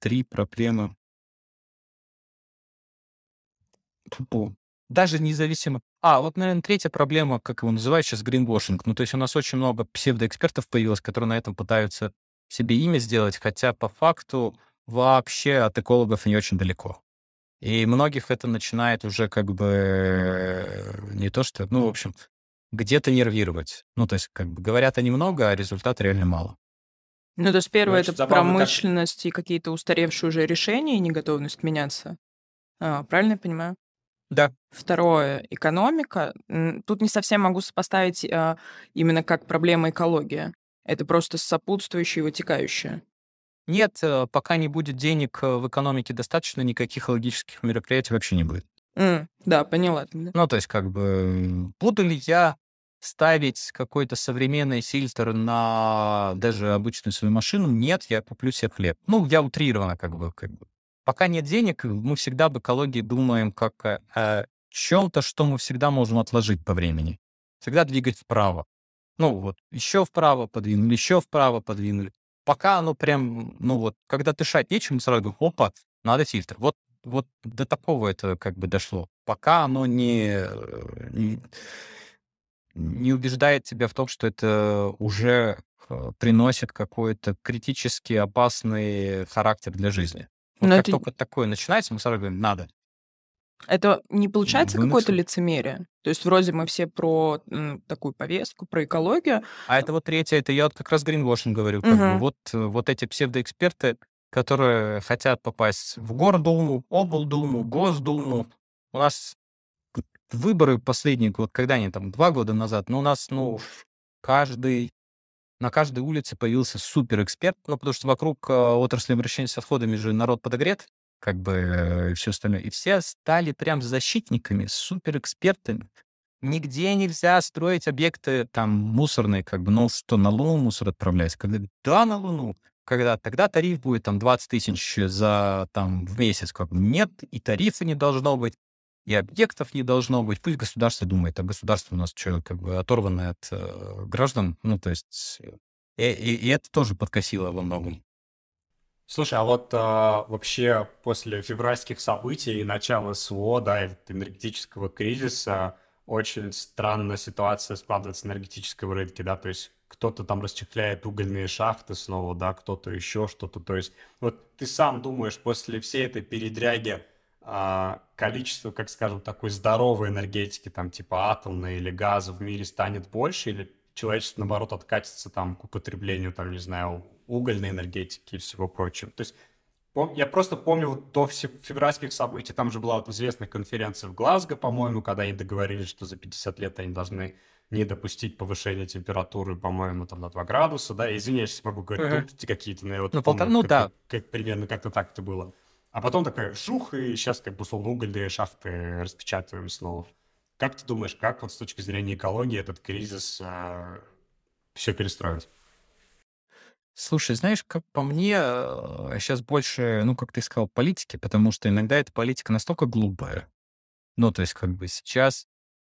три проблемы. Тупо. Даже независимо. А, вот, наверное, третья проблема, как его называют сейчас, гринвошинг. Ну, то есть у нас очень много псевдоэкспертов появилось, которые на этом пытаются себе имя сделать, хотя по факту вообще от экологов не очень далеко. И многих это начинает уже как бы э, не то что, ну, в общем, где-то нервировать. Ну, то есть, как бы говорят они много, а результата реально мало. Ну, то есть первое это промышленность и какие-то устаревшие уже решения и неготовность меняться. А, правильно я понимаю? Да. Второе экономика. Тут не совсем могу сопоставить а, именно как проблема экология. Это просто сопутствующее и вытекающее. Нет, э, пока не будет денег э, в экономике достаточно, никаких логических мероприятий вообще не будет. М, да, поняла. Ну, то есть, как бы, буду ли я ставить какой-то современный фильтр на даже обычную свою машину? Нет, я куплю себе хлеб. Ну, я утрированно как бы, как бы. Пока нет денег, мы всегда об экологии думаем как о, о чем-то, что мы всегда можем отложить по времени. Всегда двигать вправо. Ну, вот, еще вправо подвинули, еще вправо подвинули пока оно прям, ну вот, когда дышать нечем, сразу говорю, опа, надо фильтр. Вот, вот до такого это как бы дошло. Пока оно не, э, не, не убеждает тебя в том, что это уже э, приносит какой-то критически опасный характер для жизни. Вот Но как это... только такое начинается, мы сразу говорим, надо. Это не получается какое-то лицемерие? То есть вроде мы все про м, такую повестку, про экологию. А это вот третье, это я вот как раз гринвошинг говорю. Как бы. Вот, э, вот эти псевдоэксперты, которые хотят попасть в Гордуму, облдуму, Госдуму. У нас выборы последние, вот когда они там, два года назад, но у нас, ну, каждый, на каждой улице появился суперэксперт, ну, потому что вокруг э, отрасли обращения с отходами же народ подогрет, как бы э, все остальное. И все стали прям защитниками, суперэкспертами. Нигде нельзя строить объекты там мусорные, как бы, ну что, на Луну мусор отправлять? Когда, да, на Луну. Когда тогда тариф будет там 20 тысяч за там в месяц, как бы нет, и тарифа не должно быть, и объектов не должно быть. Пусть государство думает, а государство у нас что, как бы оторванное от э, граждан, ну то есть и, и, и это тоже подкосило во многом. Слушай, а вот а, вообще после февральских событий и начала СВО, да, энергетического кризиса, очень странная ситуация складывается на энергетическом рынке, да, то есть кто-то там расчехляет угольные шахты снова, да, кто-то еще что-то, то есть вот ты сам думаешь, после всей этой передряги количество, как скажем, такой здоровой энергетики, там типа атомной или газа в мире станет больше, или человечество, наоборот, откатится там к употреблению, там, не знаю, угольной энергетики и всего прочего. То есть я просто помню вот до февральских событий, там же была вот известная конференция в Глазго, по-моему, когда они договорились, что за 50 лет они должны не допустить повышения температуры, по-моему, там на 2 градуса, да, извиняюсь, если могу говорить uh-huh. какие-то, ну, вот, ну, помню, ну да. Как, примерно как-то так это было. А потом такая шух, и сейчас как бы условно угольные шахты распечатываем снова. Как ты думаешь, как вот с точки зрения экологии этот кризис э, все перестроить? Слушай, знаешь, как по мне, сейчас больше, ну, как ты сказал, политики, потому что иногда эта политика настолько глупая. Ну, то есть, как бы сейчас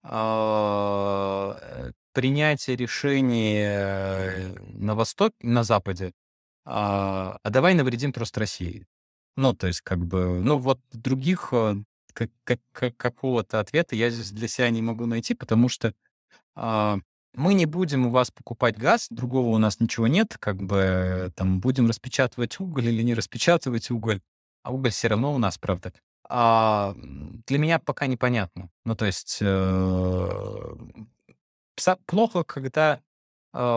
а, э, принятие решений э, на Востоке, на Западе, а, а давай навредим просто России. Ну, то есть, как бы, ну, вот других э, как, как, как- какого-то ответа я здесь для себя не могу найти, потому что а, мы не будем у вас покупать газ, другого у нас ничего нет, как бы там будем распечатывать уголь или не распечатывать уголь, а уголь все равно у нас, правда. А для меня пока непонятно. Ну, то есть э, плохо, когда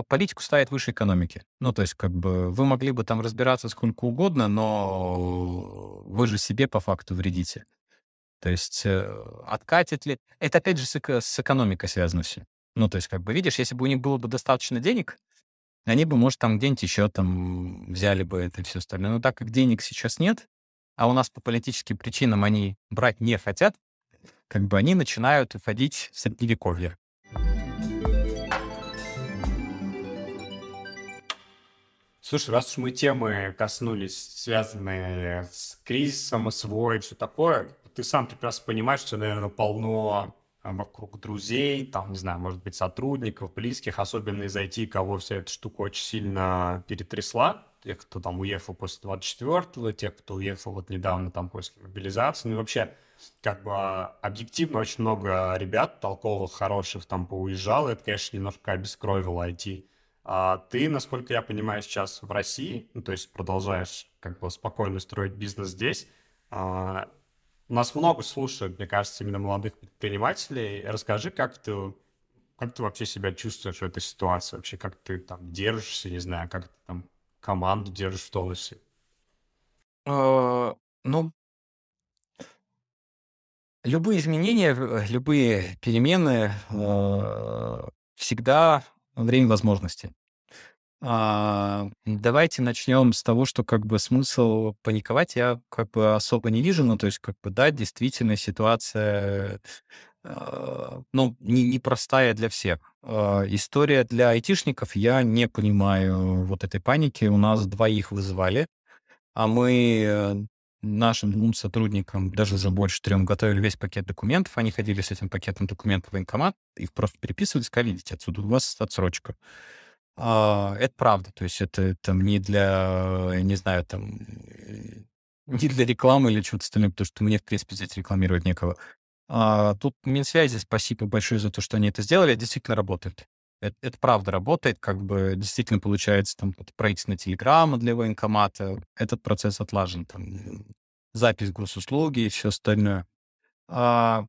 политику ставят выше экономики. Ну, то есть, как бы вы могли бы там разбираться сколько угодно, но вы же себе по факту вредите. То есть э, откатит ли... Это опять же с, эко- с экономикой связано все. Ну, то есть, как бы, видишь, если бы у них было бы достаточно денег, они бы, может, там где-нибудь еще там взяли бы это и все остальное. Но так как денег сейчас нет, а у нас по политическим причинам они брать не хотят, как бы они начинают входить в средневековье. Слушай, раз уж мы темы коснулись, связанные с кризисом, СВО и все такое, ты сам прекрасно понимаешь, что, наверное, полно а, вокруг друзей, там, не знаю, может быть, сотрудников, близких, особенно из IT, кого вся эта штука очень сильно перетрясла. Тех, кто там уехал после 24-го, тех, кто уехал вот недавно там после мобилизации. Ну и вообще, как бы объективно очень много ребят толковых, хороших там поуезжало. Это, конечно, немножко обескровило IT. А ты, насколько я понимаю, сейчас в России, ну, то есть продолжаешь как бы спокойно строить бизнес здесь. А, нас много слушают, мне кажется, именно молодых предпринимателей. Расскажи, как ты, как ты вообще себя чувствуешь в этой ситуации? Вообще, как ты там держишься, не знаю, как ты там команду держишь в тонусе? Э, Ну, любые изменения, любые перемены э, всегда время возможности. А, давайте начнем с того, что как бы смысл паниковать я как бы особо не вижу. Ну, то есть, как бы, да, действительно ситуация, э, ну, не, непростая для всех. Э, история для айтишников, я не понимаю вот этой паники. У нас двоих вызывали, а мы э, нашим двум сотрудникам даже за больше трем готовили весь пакет документов. Они ходили с этим пакетом документов в военкомат, их просто переписывали, сказали, видите, отсюда у вас отсрочка. А, это правда, то есть это там не для, я не знаю, там, э, не для рекламы или чего-то остального, потому что мне, в принципе, здесь рекламировать некого. А, тут Минсвязи, спасибо большое за то, что они это сделали, действительно работает. Это, это правда работает, как бы действительно получается там правительственная телеграмма для военкомата, этот процесс отлажен, там, запись госуслуги и все остальное. А,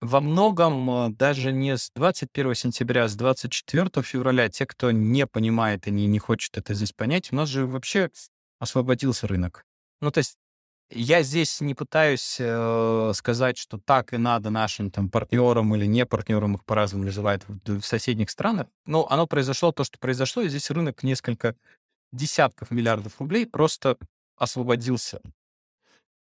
во многом а, даже не с 21 сентября, а с 24 февраля те, кто не понимает и не, не хочет это здесь понять, у нас же вообще освободился рынок. Ну, то есть я здесь не пытаюсь э, сказать, что так и надо нашим там партнерам или не партнерам, их по-разному называют в, в соседних странах. Но оно произошло то, что произошло, и здесь рынок несколько десятков миллиардов рублей просто освободился.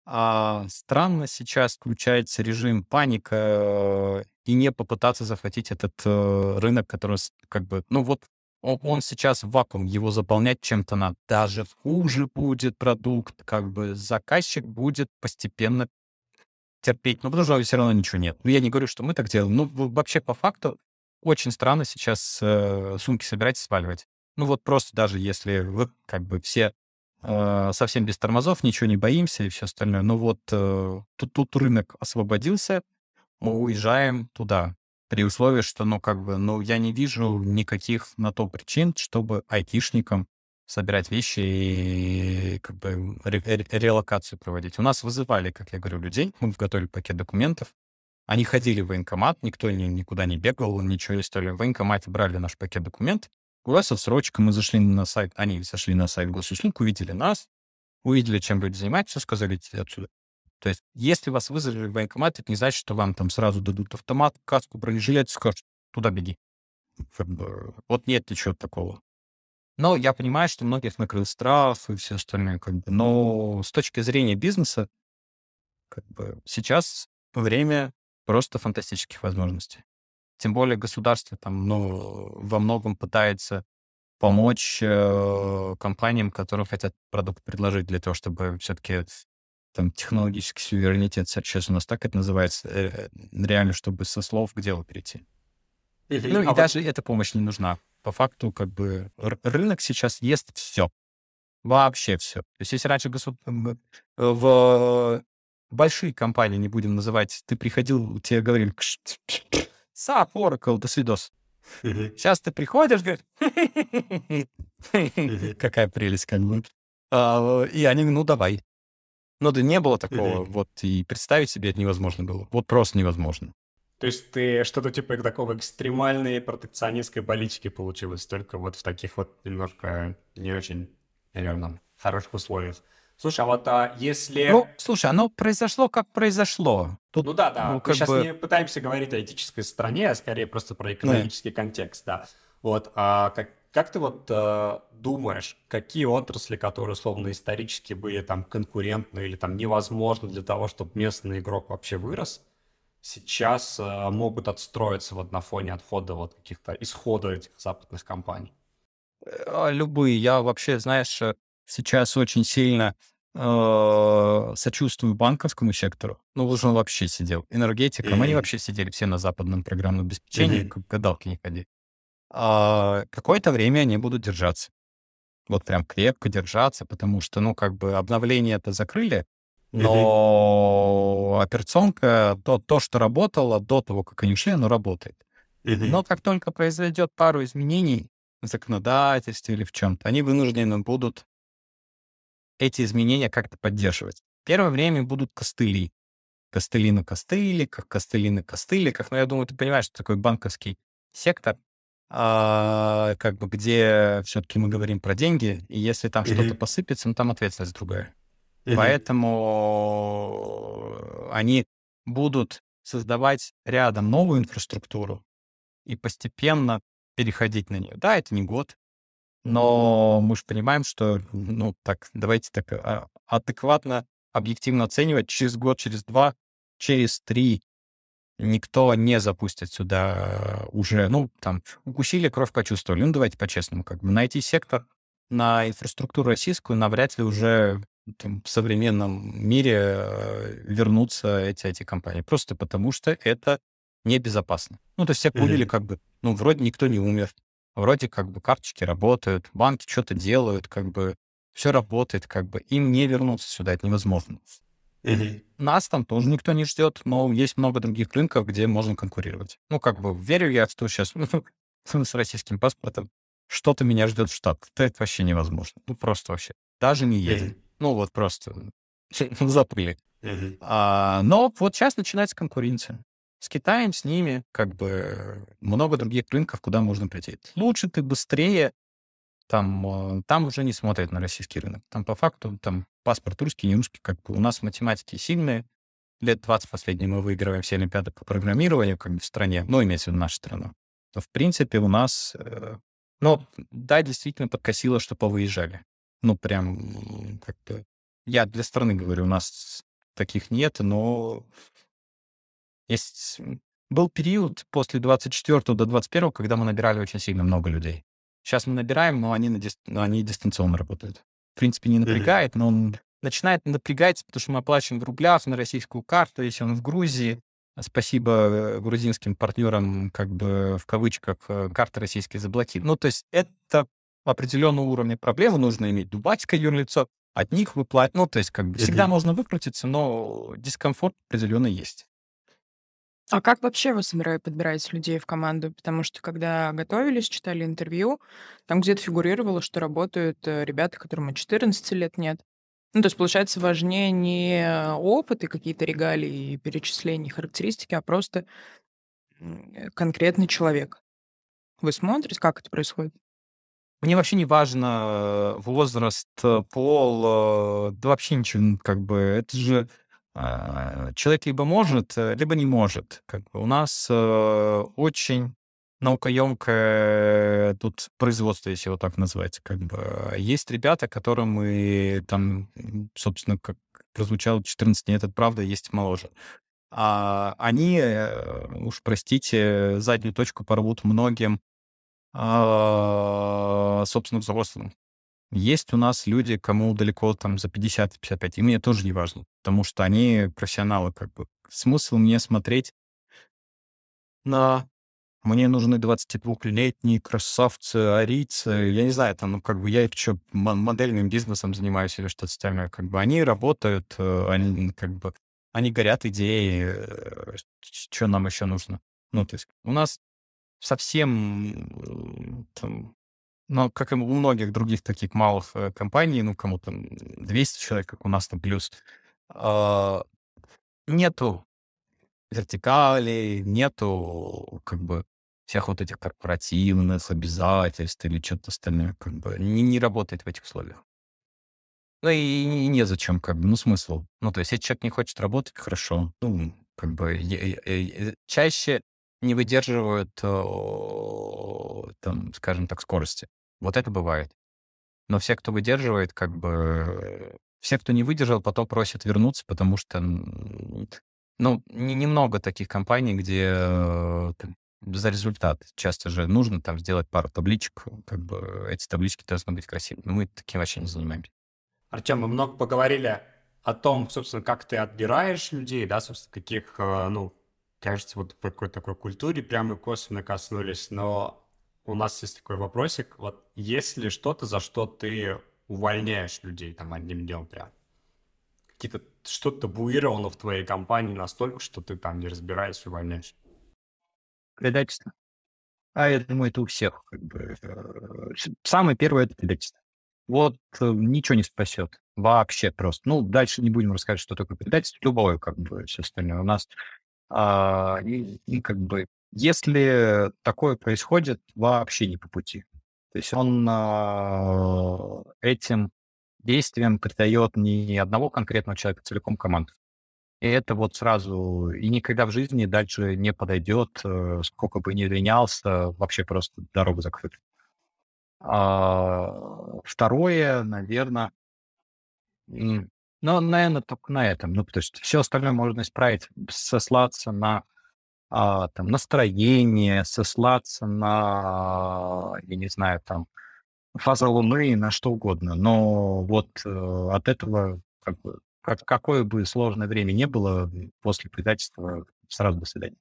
А странно сейчас включается режим паника э, и не попытаться захватить этот э, рынок, который как бы, ну вот он, сейчас в вакуум, его заполнять чем-то надо. Даже хуже будет продукт, как бы заказчик будет постепенно терпеть, ну потому что все равно ничего нет. Ну я не говорю, что мы так делаем, ну вообще по факту очень странно сейчас э, сумки собирать и сваливать. Ну вот просто даже если вы как бы все э, совсем без тормозов, ничего не боимся и все остальное. Ну вот э, тут, тут рынок освободился, мы уезжаем туда. При условии, что, ну, как бы, ну, я не вижу никаких на то причин, чтобы айтишникам собирать вещи и как бы ре- ре- релокацию проводить. У нас вызывали, как я говорю, людей, мы готовили пакет документов, они ходили в военкомат, никто ни, никуда не бегал, ничего не стояли. В военкомате брали наш пакет документов, у нас отсрочка, мы зашли на сайт, они зашли на сайт госуслуг, увидели нас, увидели, чем люди занимаются, сказали, идите отсюда. То есть, если вас вызвали в военкомат, это не значит, что вам там сразу дадут автомат, каску, бронежилет, скажут, туда беги. Вот нет ничего такого. Но я понимаю, что многих накрыл страх и все остальное, как бы. Но с точки зрения бизнеса, как бы сейчас время просто фантастических возможностей. Тем более государство там, ну, во многом пытается помочь э, компаниям, которые хотят продукт предложить для того, чтобы все-таки там технологический суверенитет, сейчас у нас так это называется, э, реально, чтобы со слов к делу перейти. Или- Ну а и вот- даже эта помощь не нужна. По факту, как бы рынок сейчас ест все. Вообще все. То есть, если раньше госу- м, э, в большие компании, не будем называть, ты приходил, тебе говорили, «Кш, тш, тш, тш, SAP, Oracle, до свидос. Сейчас ты приходишь, говоришь, (laughs) какая прелесть, как бы. А, И они, ну, давай. Но да не было такого, Мгм. вот, и представить себе это невозможно было. Вот просто невозможно. То есть ты что-то типа такого экстремальной протекционистской политики получилось, только вот в таких вот немножко не очень, наверное, хороших условиях. Слушай, а вот а, если... Ну, слушай, оно произошло, как произошло. Тут, ну да, да. Ну, Мы сейчас бы... не пытаемся говорить о этической стороне, а скорее просто про экономический да. контекст, да. Вот, а как, как ты вот э, думаешь, какие отрасли, которые условно исторически были там конкурентны или там невозможно для того, чтобы местный игрок вообще вырос, сейчас э, могут отстроиться вот на фоне отхода вот каких-то исхода этих западных компаний? Э, любые. Я вообще, знаешь, э, сейчас очень сильно э, сочувствую банковскому сектору. Ну, уж он вообще сидел. Энергетикам, mm-hmm. они вообще сидели все на западном программном обеспечении, mm-hmm. как гадалки не ходи. А, какое-то время они будут держаться. Вот прям крепко держаться, потому что, ну, как бы обновление это закрыли, но mm-hmm. операционка, то, то, что работало до того, как они шли, оно работает. Mm-hmm. Но как только произойдет пару изменений в законодательстве или в чем-то, они вынуждены будут эти изменения как-то поддерживать. Первое время будут костыли. Костыли на костыликах, костыли на костыликах. Но я думаю, ты понимаешь, что такой банковский сектор, а, как бы где все-таки мы говорим про деньги, и если там mm-hmm. что-то посыпется, ну там ответственность другая. Mm-hmm. Поэтому они будут создавать рядом новую инфраструктуру и постепенно переходить на нее. Да, это не год, но мы же понимаем, что, ну, так, давайте так а, адекватно, объективно оценивать, через год, через два, через три никто не запустит сюда уже, ну, там, укусили, кровь почувствовали. Ну, давайте по-честному, как бы найти сектор на инфраструктуру российскую навряд ли уже там, в современном мире э, вернутся эти, эти компании. Просто потому что это небезопасно. Ну, то есть все поняли, как бы, ну, вроде никто не умер, вроде как бы карточки работают, банки что-то делают, как бы все работает, как бы им не вернуться сюда, это невозможно. Mm-hmm. Нас там тоже никто не ждет, но есть много других рынков, где можно конкурировать. Ну, как бы верю я, что сейчас (laughs) с российским паспортом что-то меня ждет в Штатах. Это вообще невозможно. Ну, просто вообще. Даже не едем. Ну, вот просто (laughs) заплыли. Mm-hmm. А, но вот сейчас начинается конкуренция. С Китаем, с ними, как бы много других рынков, куда можно прийти. Лучше ты быстрее, там, там уже не смотрят на российский рынок. Там по факту там паспорт русский, не русский, как бы у нас математики сильные. Лет 20 последние мы выигрываем все олимпиады по программированию как бы в стране, ну, имеется в виду нашу страну. То, в принципе, у нас... Э, ну, да, действительно подкосило, что повыезжали. Ну, прям как-то... Я для страны говорю, у нас таких нет, но есть... Был период после 24 до 21, когда мы набирали очень сильно много людей. Сейчас мы набираем, но они, на дис... но они дистанционно работают. В принципе, не напрягает, но он начинает напрягать, потому что мы оплачиваем в рублях на российскую карту, если он в Грузии. Спасибо э, грузинским партнерам, как бы в кавычках, э, карты российские заблокированы. Ну, то есть это определенного уровня проблемы нужно иметь дубайское юрлицо, от них выплатить. Ну, то есть как бы всегда можно выкрутиться, но дискомфорт определенно есть. А как вообще вы собира подбираете людей в команду? Потому что когда готовились, читали интервью, там где-то фигурировало, что работают э, ребята, которым и 14 лет нет. Ну, то есть, получается, важнее не опыт и какие-то регалии и перечисления характеристики, а просто конкретный человек. Вы смотрите, как это происходит? Мне вообще не важно э, возраст, э, пол, да вообще ничего, как бы, это же человек либо может, э, либо не может. Как бы у нас э, очень наукоемкое тут производство, если его так назвать. Как бы есть ребята, которым мы там, собственно, как прозвучало 14 лет, это правда, есть моложе. А они, э, уж простите, заднюю точку порвут многим, а, собственно, взрослым. Есть у нас люди, кому далеко там за 50-55, и мне тоже не важно, потому что они профессионалы как бы. Смысл мне смотреть на мне нужны 22-летние красавцы, арийцы. Я не знаю, там, ну, как бы я что, модельным бизнесом занимаюсь или что-то остальное. Как бы они работают, э, они как бы, они горят идеей, э, что нам еще нужно. Ну, то есть у нас совсем там, но, как и у многих других таких малых э, компаний, ну, кому там 200 человек, как у нас там плюс, э, нету вертикалей, нету как бы всех вот этих корпоративных обязательств или что-то остальное, как бы не, не работает в этих условиях. Ну и, и незачем, как бы, ну смысл. Ну то есть, если человек не хочет работать, хорошо. Ну, как бы чаще не выдерживают, там, скажем так, скорости. Вот это бывает. Но все, кто выдерживает, как бы... Все, кто не выдержал, потом просят вернуться, потому что, ну, не, немного таких компаний, где за результат. Часто же нужно там сделать пару табличек, как бы эти таблички должны быть красивыми. Мы таким вообще не занимаемся. Артем, мы много поговорили о том, собственно, как ты отбираешь людей, да, собственно, каких, э, ну, кажется, вот по какой-то такой культуре прямо косвенно коснулись, но у нас есть такой вопросик, вот есть ли что-то, за что ты увольняешь людей там одним днем прям? Какие-то что-то табуировано в твоей компании настолько, что ты там не разбираешься, увольняешь? Предательство. А я думаю, это у всех. Э, самое первое — это предательство. Вот э, ничего не спасет. Вообще просто. Ну, дальше не будем рассказывать, что такое предательство. Любое, как бы, все остальное. У нас а, и, и как бы, если такое происходит, вообще не по пути. То есть он а, этим действием придает не одного конкретного человека, а целиком команду. И это вот сразу и никогда в жизни дальше не подойдет, э, сколько бы ни извинялся, вообще просто дорогу закрыт. А, второе, наверное, ну, наверное, только на этом. Ну, то есть все остальное можно исправить, сослаться на а, там, настроение, сослаться на, я не знаю, там, фаза Луны, на что угодно. Но вот э, от этого, как бы, как, какое бы сложное время не было, после предательства сразу до свидания.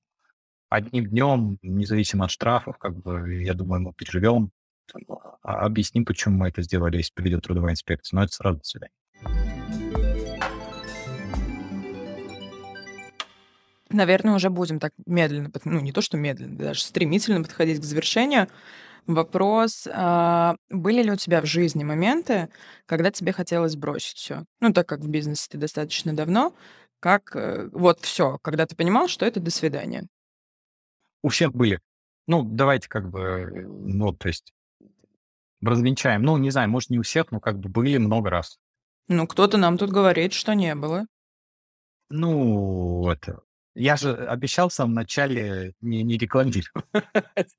Одним днем, независимо от штрафов, как бы, я думаю, мы переживем, а, объясним, почему мы это сделали, если приведет трудовая инспекция, но это сразу до свидания. Наверное, уже будем так медленно, ну не то что медленно, даже стремительно подходить к завершению. Вопрос, а, были ли у тебя в жизни моменты, когда тебе хотелось бросить все? Ну, так как в бизнесе ты достаточно давно, как э, вот все, когда ты понимал, что это до свидания? У всех были. Ну, давайте как бы, ну, то есть развенчаем. Ну, не знаю, может, не у всех, но как бы были много раз. Ну, кто-то нам тут говорит, что не было. Ну, это я же обещал в самом начале не, не рекламировать. (laughs)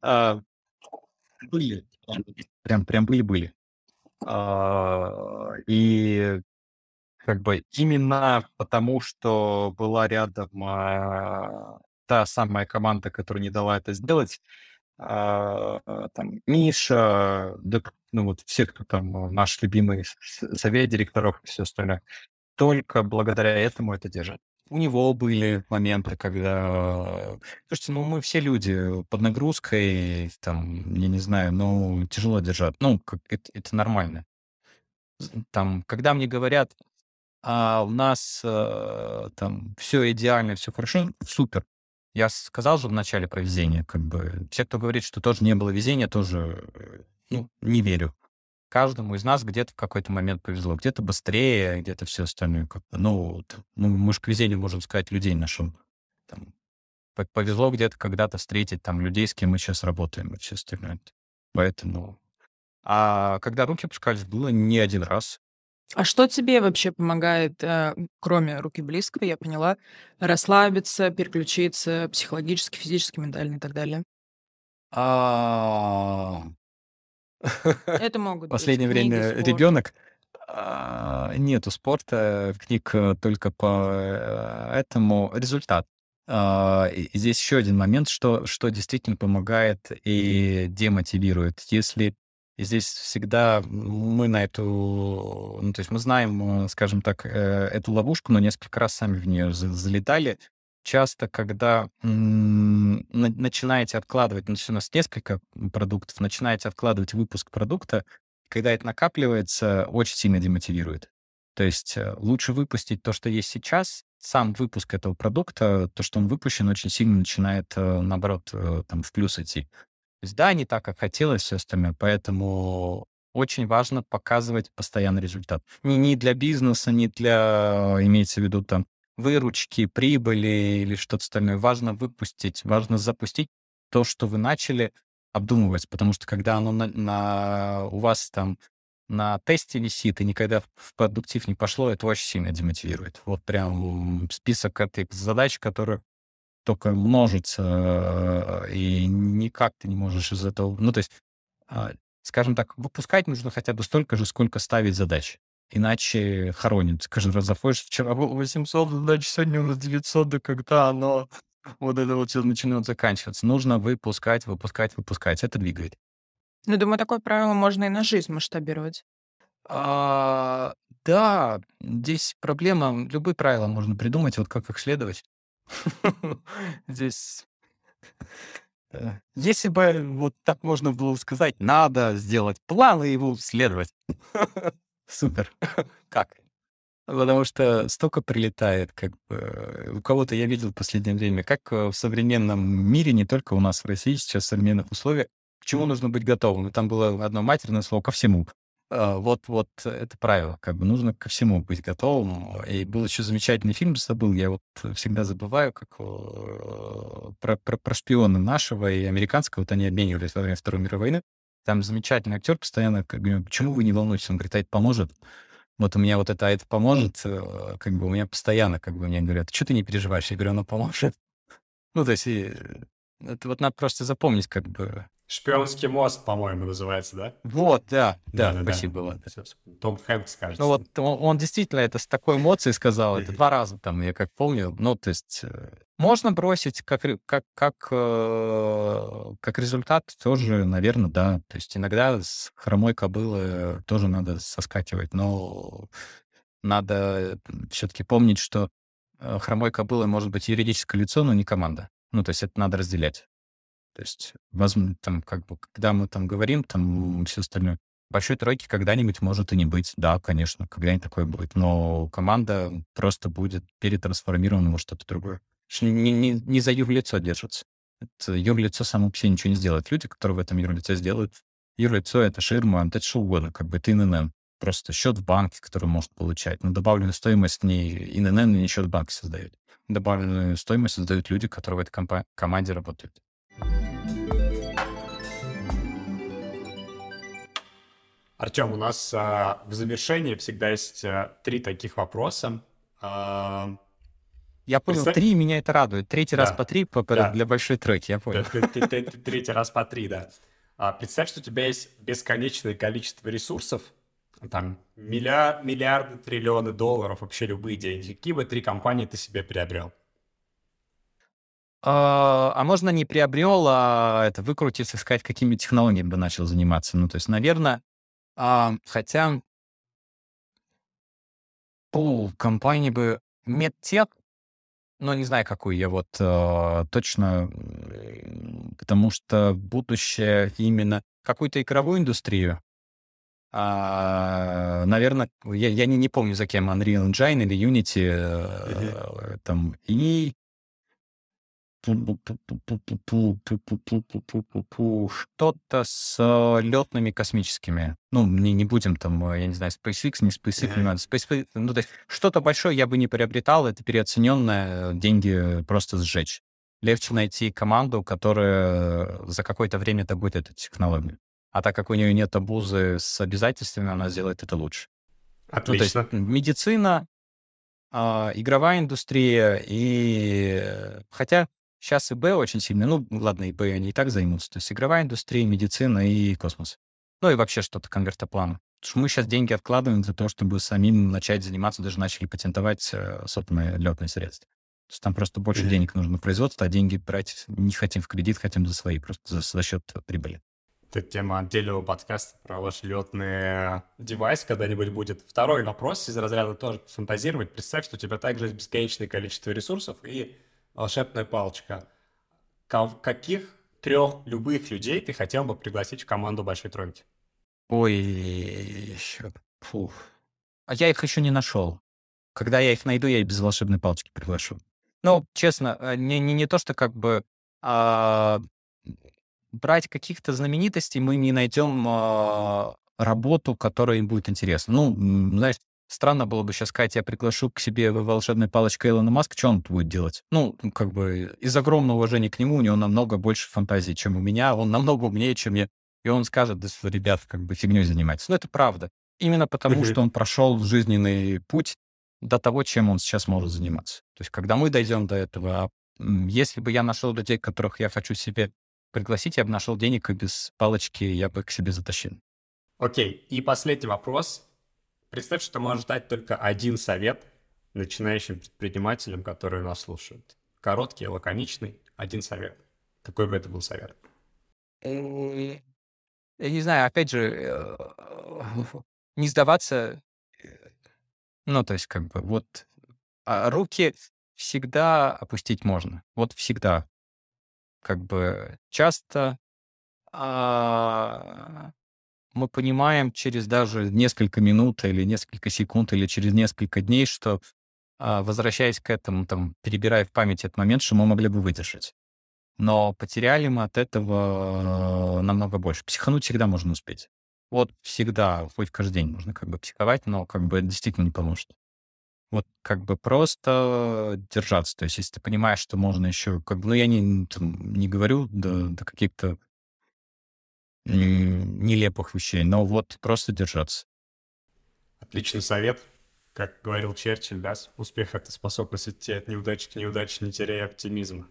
А, были. Прям, прям были-были. А, и как бы именно потому, что была рядом а, та самая команда, которая не дала это сделать, там Миша, ну вот все, кто там наш любимый совет директоров и все остальное, только благодаря этому это держат. У него были моменты, когда... Слушайте, ну мы все люди под нагрузкой, там, я не знаю, ну, тяжело держать. Ну, как, это, это нормально. Там, когда мне говорят, а у нас э, там все идеально, все хорошо, супер. Я сказал же в начале про везение, как бы, все, кто говорит, что тоже не было везения, тоже, э, ну, не верю каждому из нас где-то в какой-то момент повезло. Где-то быстрее, где-то все остальное. Как ну, вот, ну, мы же к везению можем сказать людей нашим. Там, повезло где-то когда-то встретить там людей, с кем мы сейчас работаем и все остальное. Поэтому... А когда руки опускались, было не один раз. А что тебе вообще помогает, э, кроме руки близкого, я поняла, расслабиться, переключиться психологически, физически, ментально и так далее? А, Это могут последнее время ребенок а, нету спорта, книг э, только по э, этому результат. А, здесь еще один момент, что, что действительно помогает и демотивирует. Если и здесь всегда мы на эту, ну, то есть мы знаем, э, скажем так, эту ловушку, но несколько раз сами в нее залетали часто, когда м, начинаете откладывать, ну, у нас несколько продуктов, начинаете откладывать выпуск продукта, когда это накапливается, очень сильно демотивирует. То есть э, лучше выпустить то, что есть сейчас, сам выпуск этого продукта, то, что он выпущен, очень сильно начинает, э, наоборот, э, там, в плюс идти. То есть да, не так, как хотелось, все остальное, поэтому очень важно показывать постоянный результат. Не, не для бизнеса, не для, имеется в виду, там, выручки, прибыли или что-то остальное. Важно выпустить, важно запустить то, что вы начали обдумывать, потому что когда оно на, на, у вас там на тесте висит и никогда в продуктив не пошло, это очень сильно демотивирует. Вот прям список этих задач, которые только множится, и никак ты не можешь из этого... Ну, то есть, а, скажем так, выпускать нужно хотя бы столько же, сколько ставить задач. Иначе хоронит. Каждый раз заходишь, вчера было 800 задач, сегодня у нас 900, да когда оно... Вот это вот все начинает заканчиваться. Нужно выпускать, выпускать, выпускать. Это двигает. Ну, думаю, такое правило можно и на жизнь масштабировать. А, да, здесь проблема. Любые правила можно придумать, вот как их следовать. (laughs) Здесь... Если бы вот так можно было сказать, надо сделать план и его следовать. (laughs) Супер. (laughs) Как? Потому что столько прилетает, как бы... У кого-то я видел в последнее время, как э, в современном мире, не только у нас в России, сейчас в современных условиях, к чему нужно быть готовым. И там было одно матерное слово «ко всему». А, Вот, вот это правило, как бы нужно ко всему быть готовым. И был еще замечательный фильм, забыл, я вот всегда забываю, как э, про, про, про шпиона нашего и американского, вот они обменивались во время Второй мировой войны. Там замечательный актер постоянно, как бы, почему вы не волнуетесь? Он говорит, а это поможет. Вот у меня вот это, а это поможет, э, как бы у меня постоянно, как бы мне говорят, что ты не переживаешь? Я говорю, оно поможет. Ну, то есть, и, это вот надо просто запомнить, как бы. Шпионский мост, по-моему, называется, да? Вот, да, да, Да-да-да. спасибо, ладно. Всё, Том Хэнкс, кажется. Ну вот он, он действительно это с такой эмоцией сказал, это два раза там, я как помню. Ну, то есть э, можно бросить как, как, как, э, как результат тоже, наверное, да. То есть иногда с хромой кобылы тоже надо соскакивать, но надо все-таки помнить, что э, хромой кобылой может быть юридическое лицо, но не команда. Ну, то есть это надо разделять. То есть, возможно, там, как бы, когда мы там говорим, там, все остальное, большой тройки когда-нибудь может и не быть. Да, конечно, когда-нибудь такое будет. Но команда просто будет перетрансформирована во что-то другое. Не, не, не за юрлицо держится. Это юрлицо само себе ничего не сделает. Люди, которые в этом юрлице сделают, юрлицо — это ширма, это что угодно, как бы это ИНН. Просто счет в банке, который может получать. Но добавленную стоимость не ИНН, не счет в банке создает. Добавленную стоимость создают люди, которые в этой команде работают. Артем, у нас а, в завершении всегда есть а, три таких вопроса. А, Я понял, Представь- три, меня это радует. Третий раз Да. по три по- Да. для большой тройки, я понял. Третий раз по три, да. А, Представь, что у тебя есть бесконечное количество ресурсов, там миллиар- миллиарды, триллионы долларов, вообще любые деньги. Какие бы три компании ты себе приобрел? А, а можно не приобрел, а это выкрутиться, сказать, какими технологиями бы начал заниматься. Ну, то есть, наверное, а, хотя по компании бы медтех, но не знаю, какую я вот а, точно, м, потому что будущее именно какую-то игровую индустрию, а, наверное, я, я не, не помню, за кем, Unreal Engine или Unity, э, там, и что-то с летными космическими. Ну, не, не будем там, э, я не знаю, SpaceX, не SpaceX, не надо. Space, ну, то есть что-то большое я бы не приобретал, это переоцененное, деньги просто сжечь. Легче найти команду, которая за какое-то время добудет эту технологию. А так как у нее нет обузы с обязательствами, она сделает это лучше. Ну, то есть Отлично. медицина, а, игровая индустрия и... э, Хотя сейчас и Б очень сильно, ну, ладно, и Б они и так займутся. То есть игровая индустрия, медицина и космос. Ну и вообще что-то конвертоплан. Потому что мы сейчас деньги откладываем для того, чтобы самим начать заниматься, даже начали патентовать э, собственные летные средства. То есть там просто больше Мгм. денег нужно на производство, а деньги брать не хотим в кредит, хотим за свои, просто за, за счет прибыли. Это тема отдельного подкаста про ваш летный девайс когда-нибудь будет. Второй вопрос из разряда тоже фантазировать. Представь, что у тебя также есть бесконечное количество ресурсов и волшебная палочка. Ка- Каких трех любых людей ты хотел бы пригласить в команду Большой Тройки? Ой, еще. Фух. А я их еще не нашел. Когда я их найду, я и без волшебной палочки приглашу. Ну, честно, э, не, не, не то, что как бы а, брать каких-то знаменитостей, мы не найдем а, работу, которая им будет интересна. Ну, знаешь, странно было бы сейчас сказать, я приглашу к себе волшебной палочкой Илона Маска, что он будет делать? Ну, как бы из огромного уважения к нему, у него намного больше фантазии, чем у меня, он намного умнее, чем я. И он скажет, да, ребят, как бы фигней занимается. Но это правда. Именно потому, что он прошел жизненный путь до того, чем он сейчас может заниматься. То есть, когда мы дойдем до этого, а, если бы я нашел людей, которых я хочу себе пригласить, я бы нашел денег, и без палочки я бы к себе затащил. Окей, и последний вопрос. Представь, что можешь дать только один совет начинающим предпринимателям, которые нас слушают. Короткий, лаконичный, один совет. Какой бы это был совет? Я не знаю, опять же, э, не сдаваться. Ну, то есть, как бы, вот а руки всегда опустить можно. Вот всегда. Как бы часто а, мы понимаем через даже несколько минут или несколько секунд или через несколько дней, что а, возвращаясь к этому, там, перебирая в память этот момент, что мы могли бы выдержать. Но потеряли мы от этого намного больше. Психануть всегда можно успеть. Вот всегда, хоть каждый день можно как бы психовать, но как бы это действительно не поможет. Вот как бы просто держаться. То есть если ты понимаешь, что можно еще... Как бы, ну, я не, там, не говорю до, до каких-то нелепых вещей, но вот просто держаться. Отличный совет. Как говорил Черчилль, да, успех — это способность идти от неудачи к неудаче, не теряя оптимизма.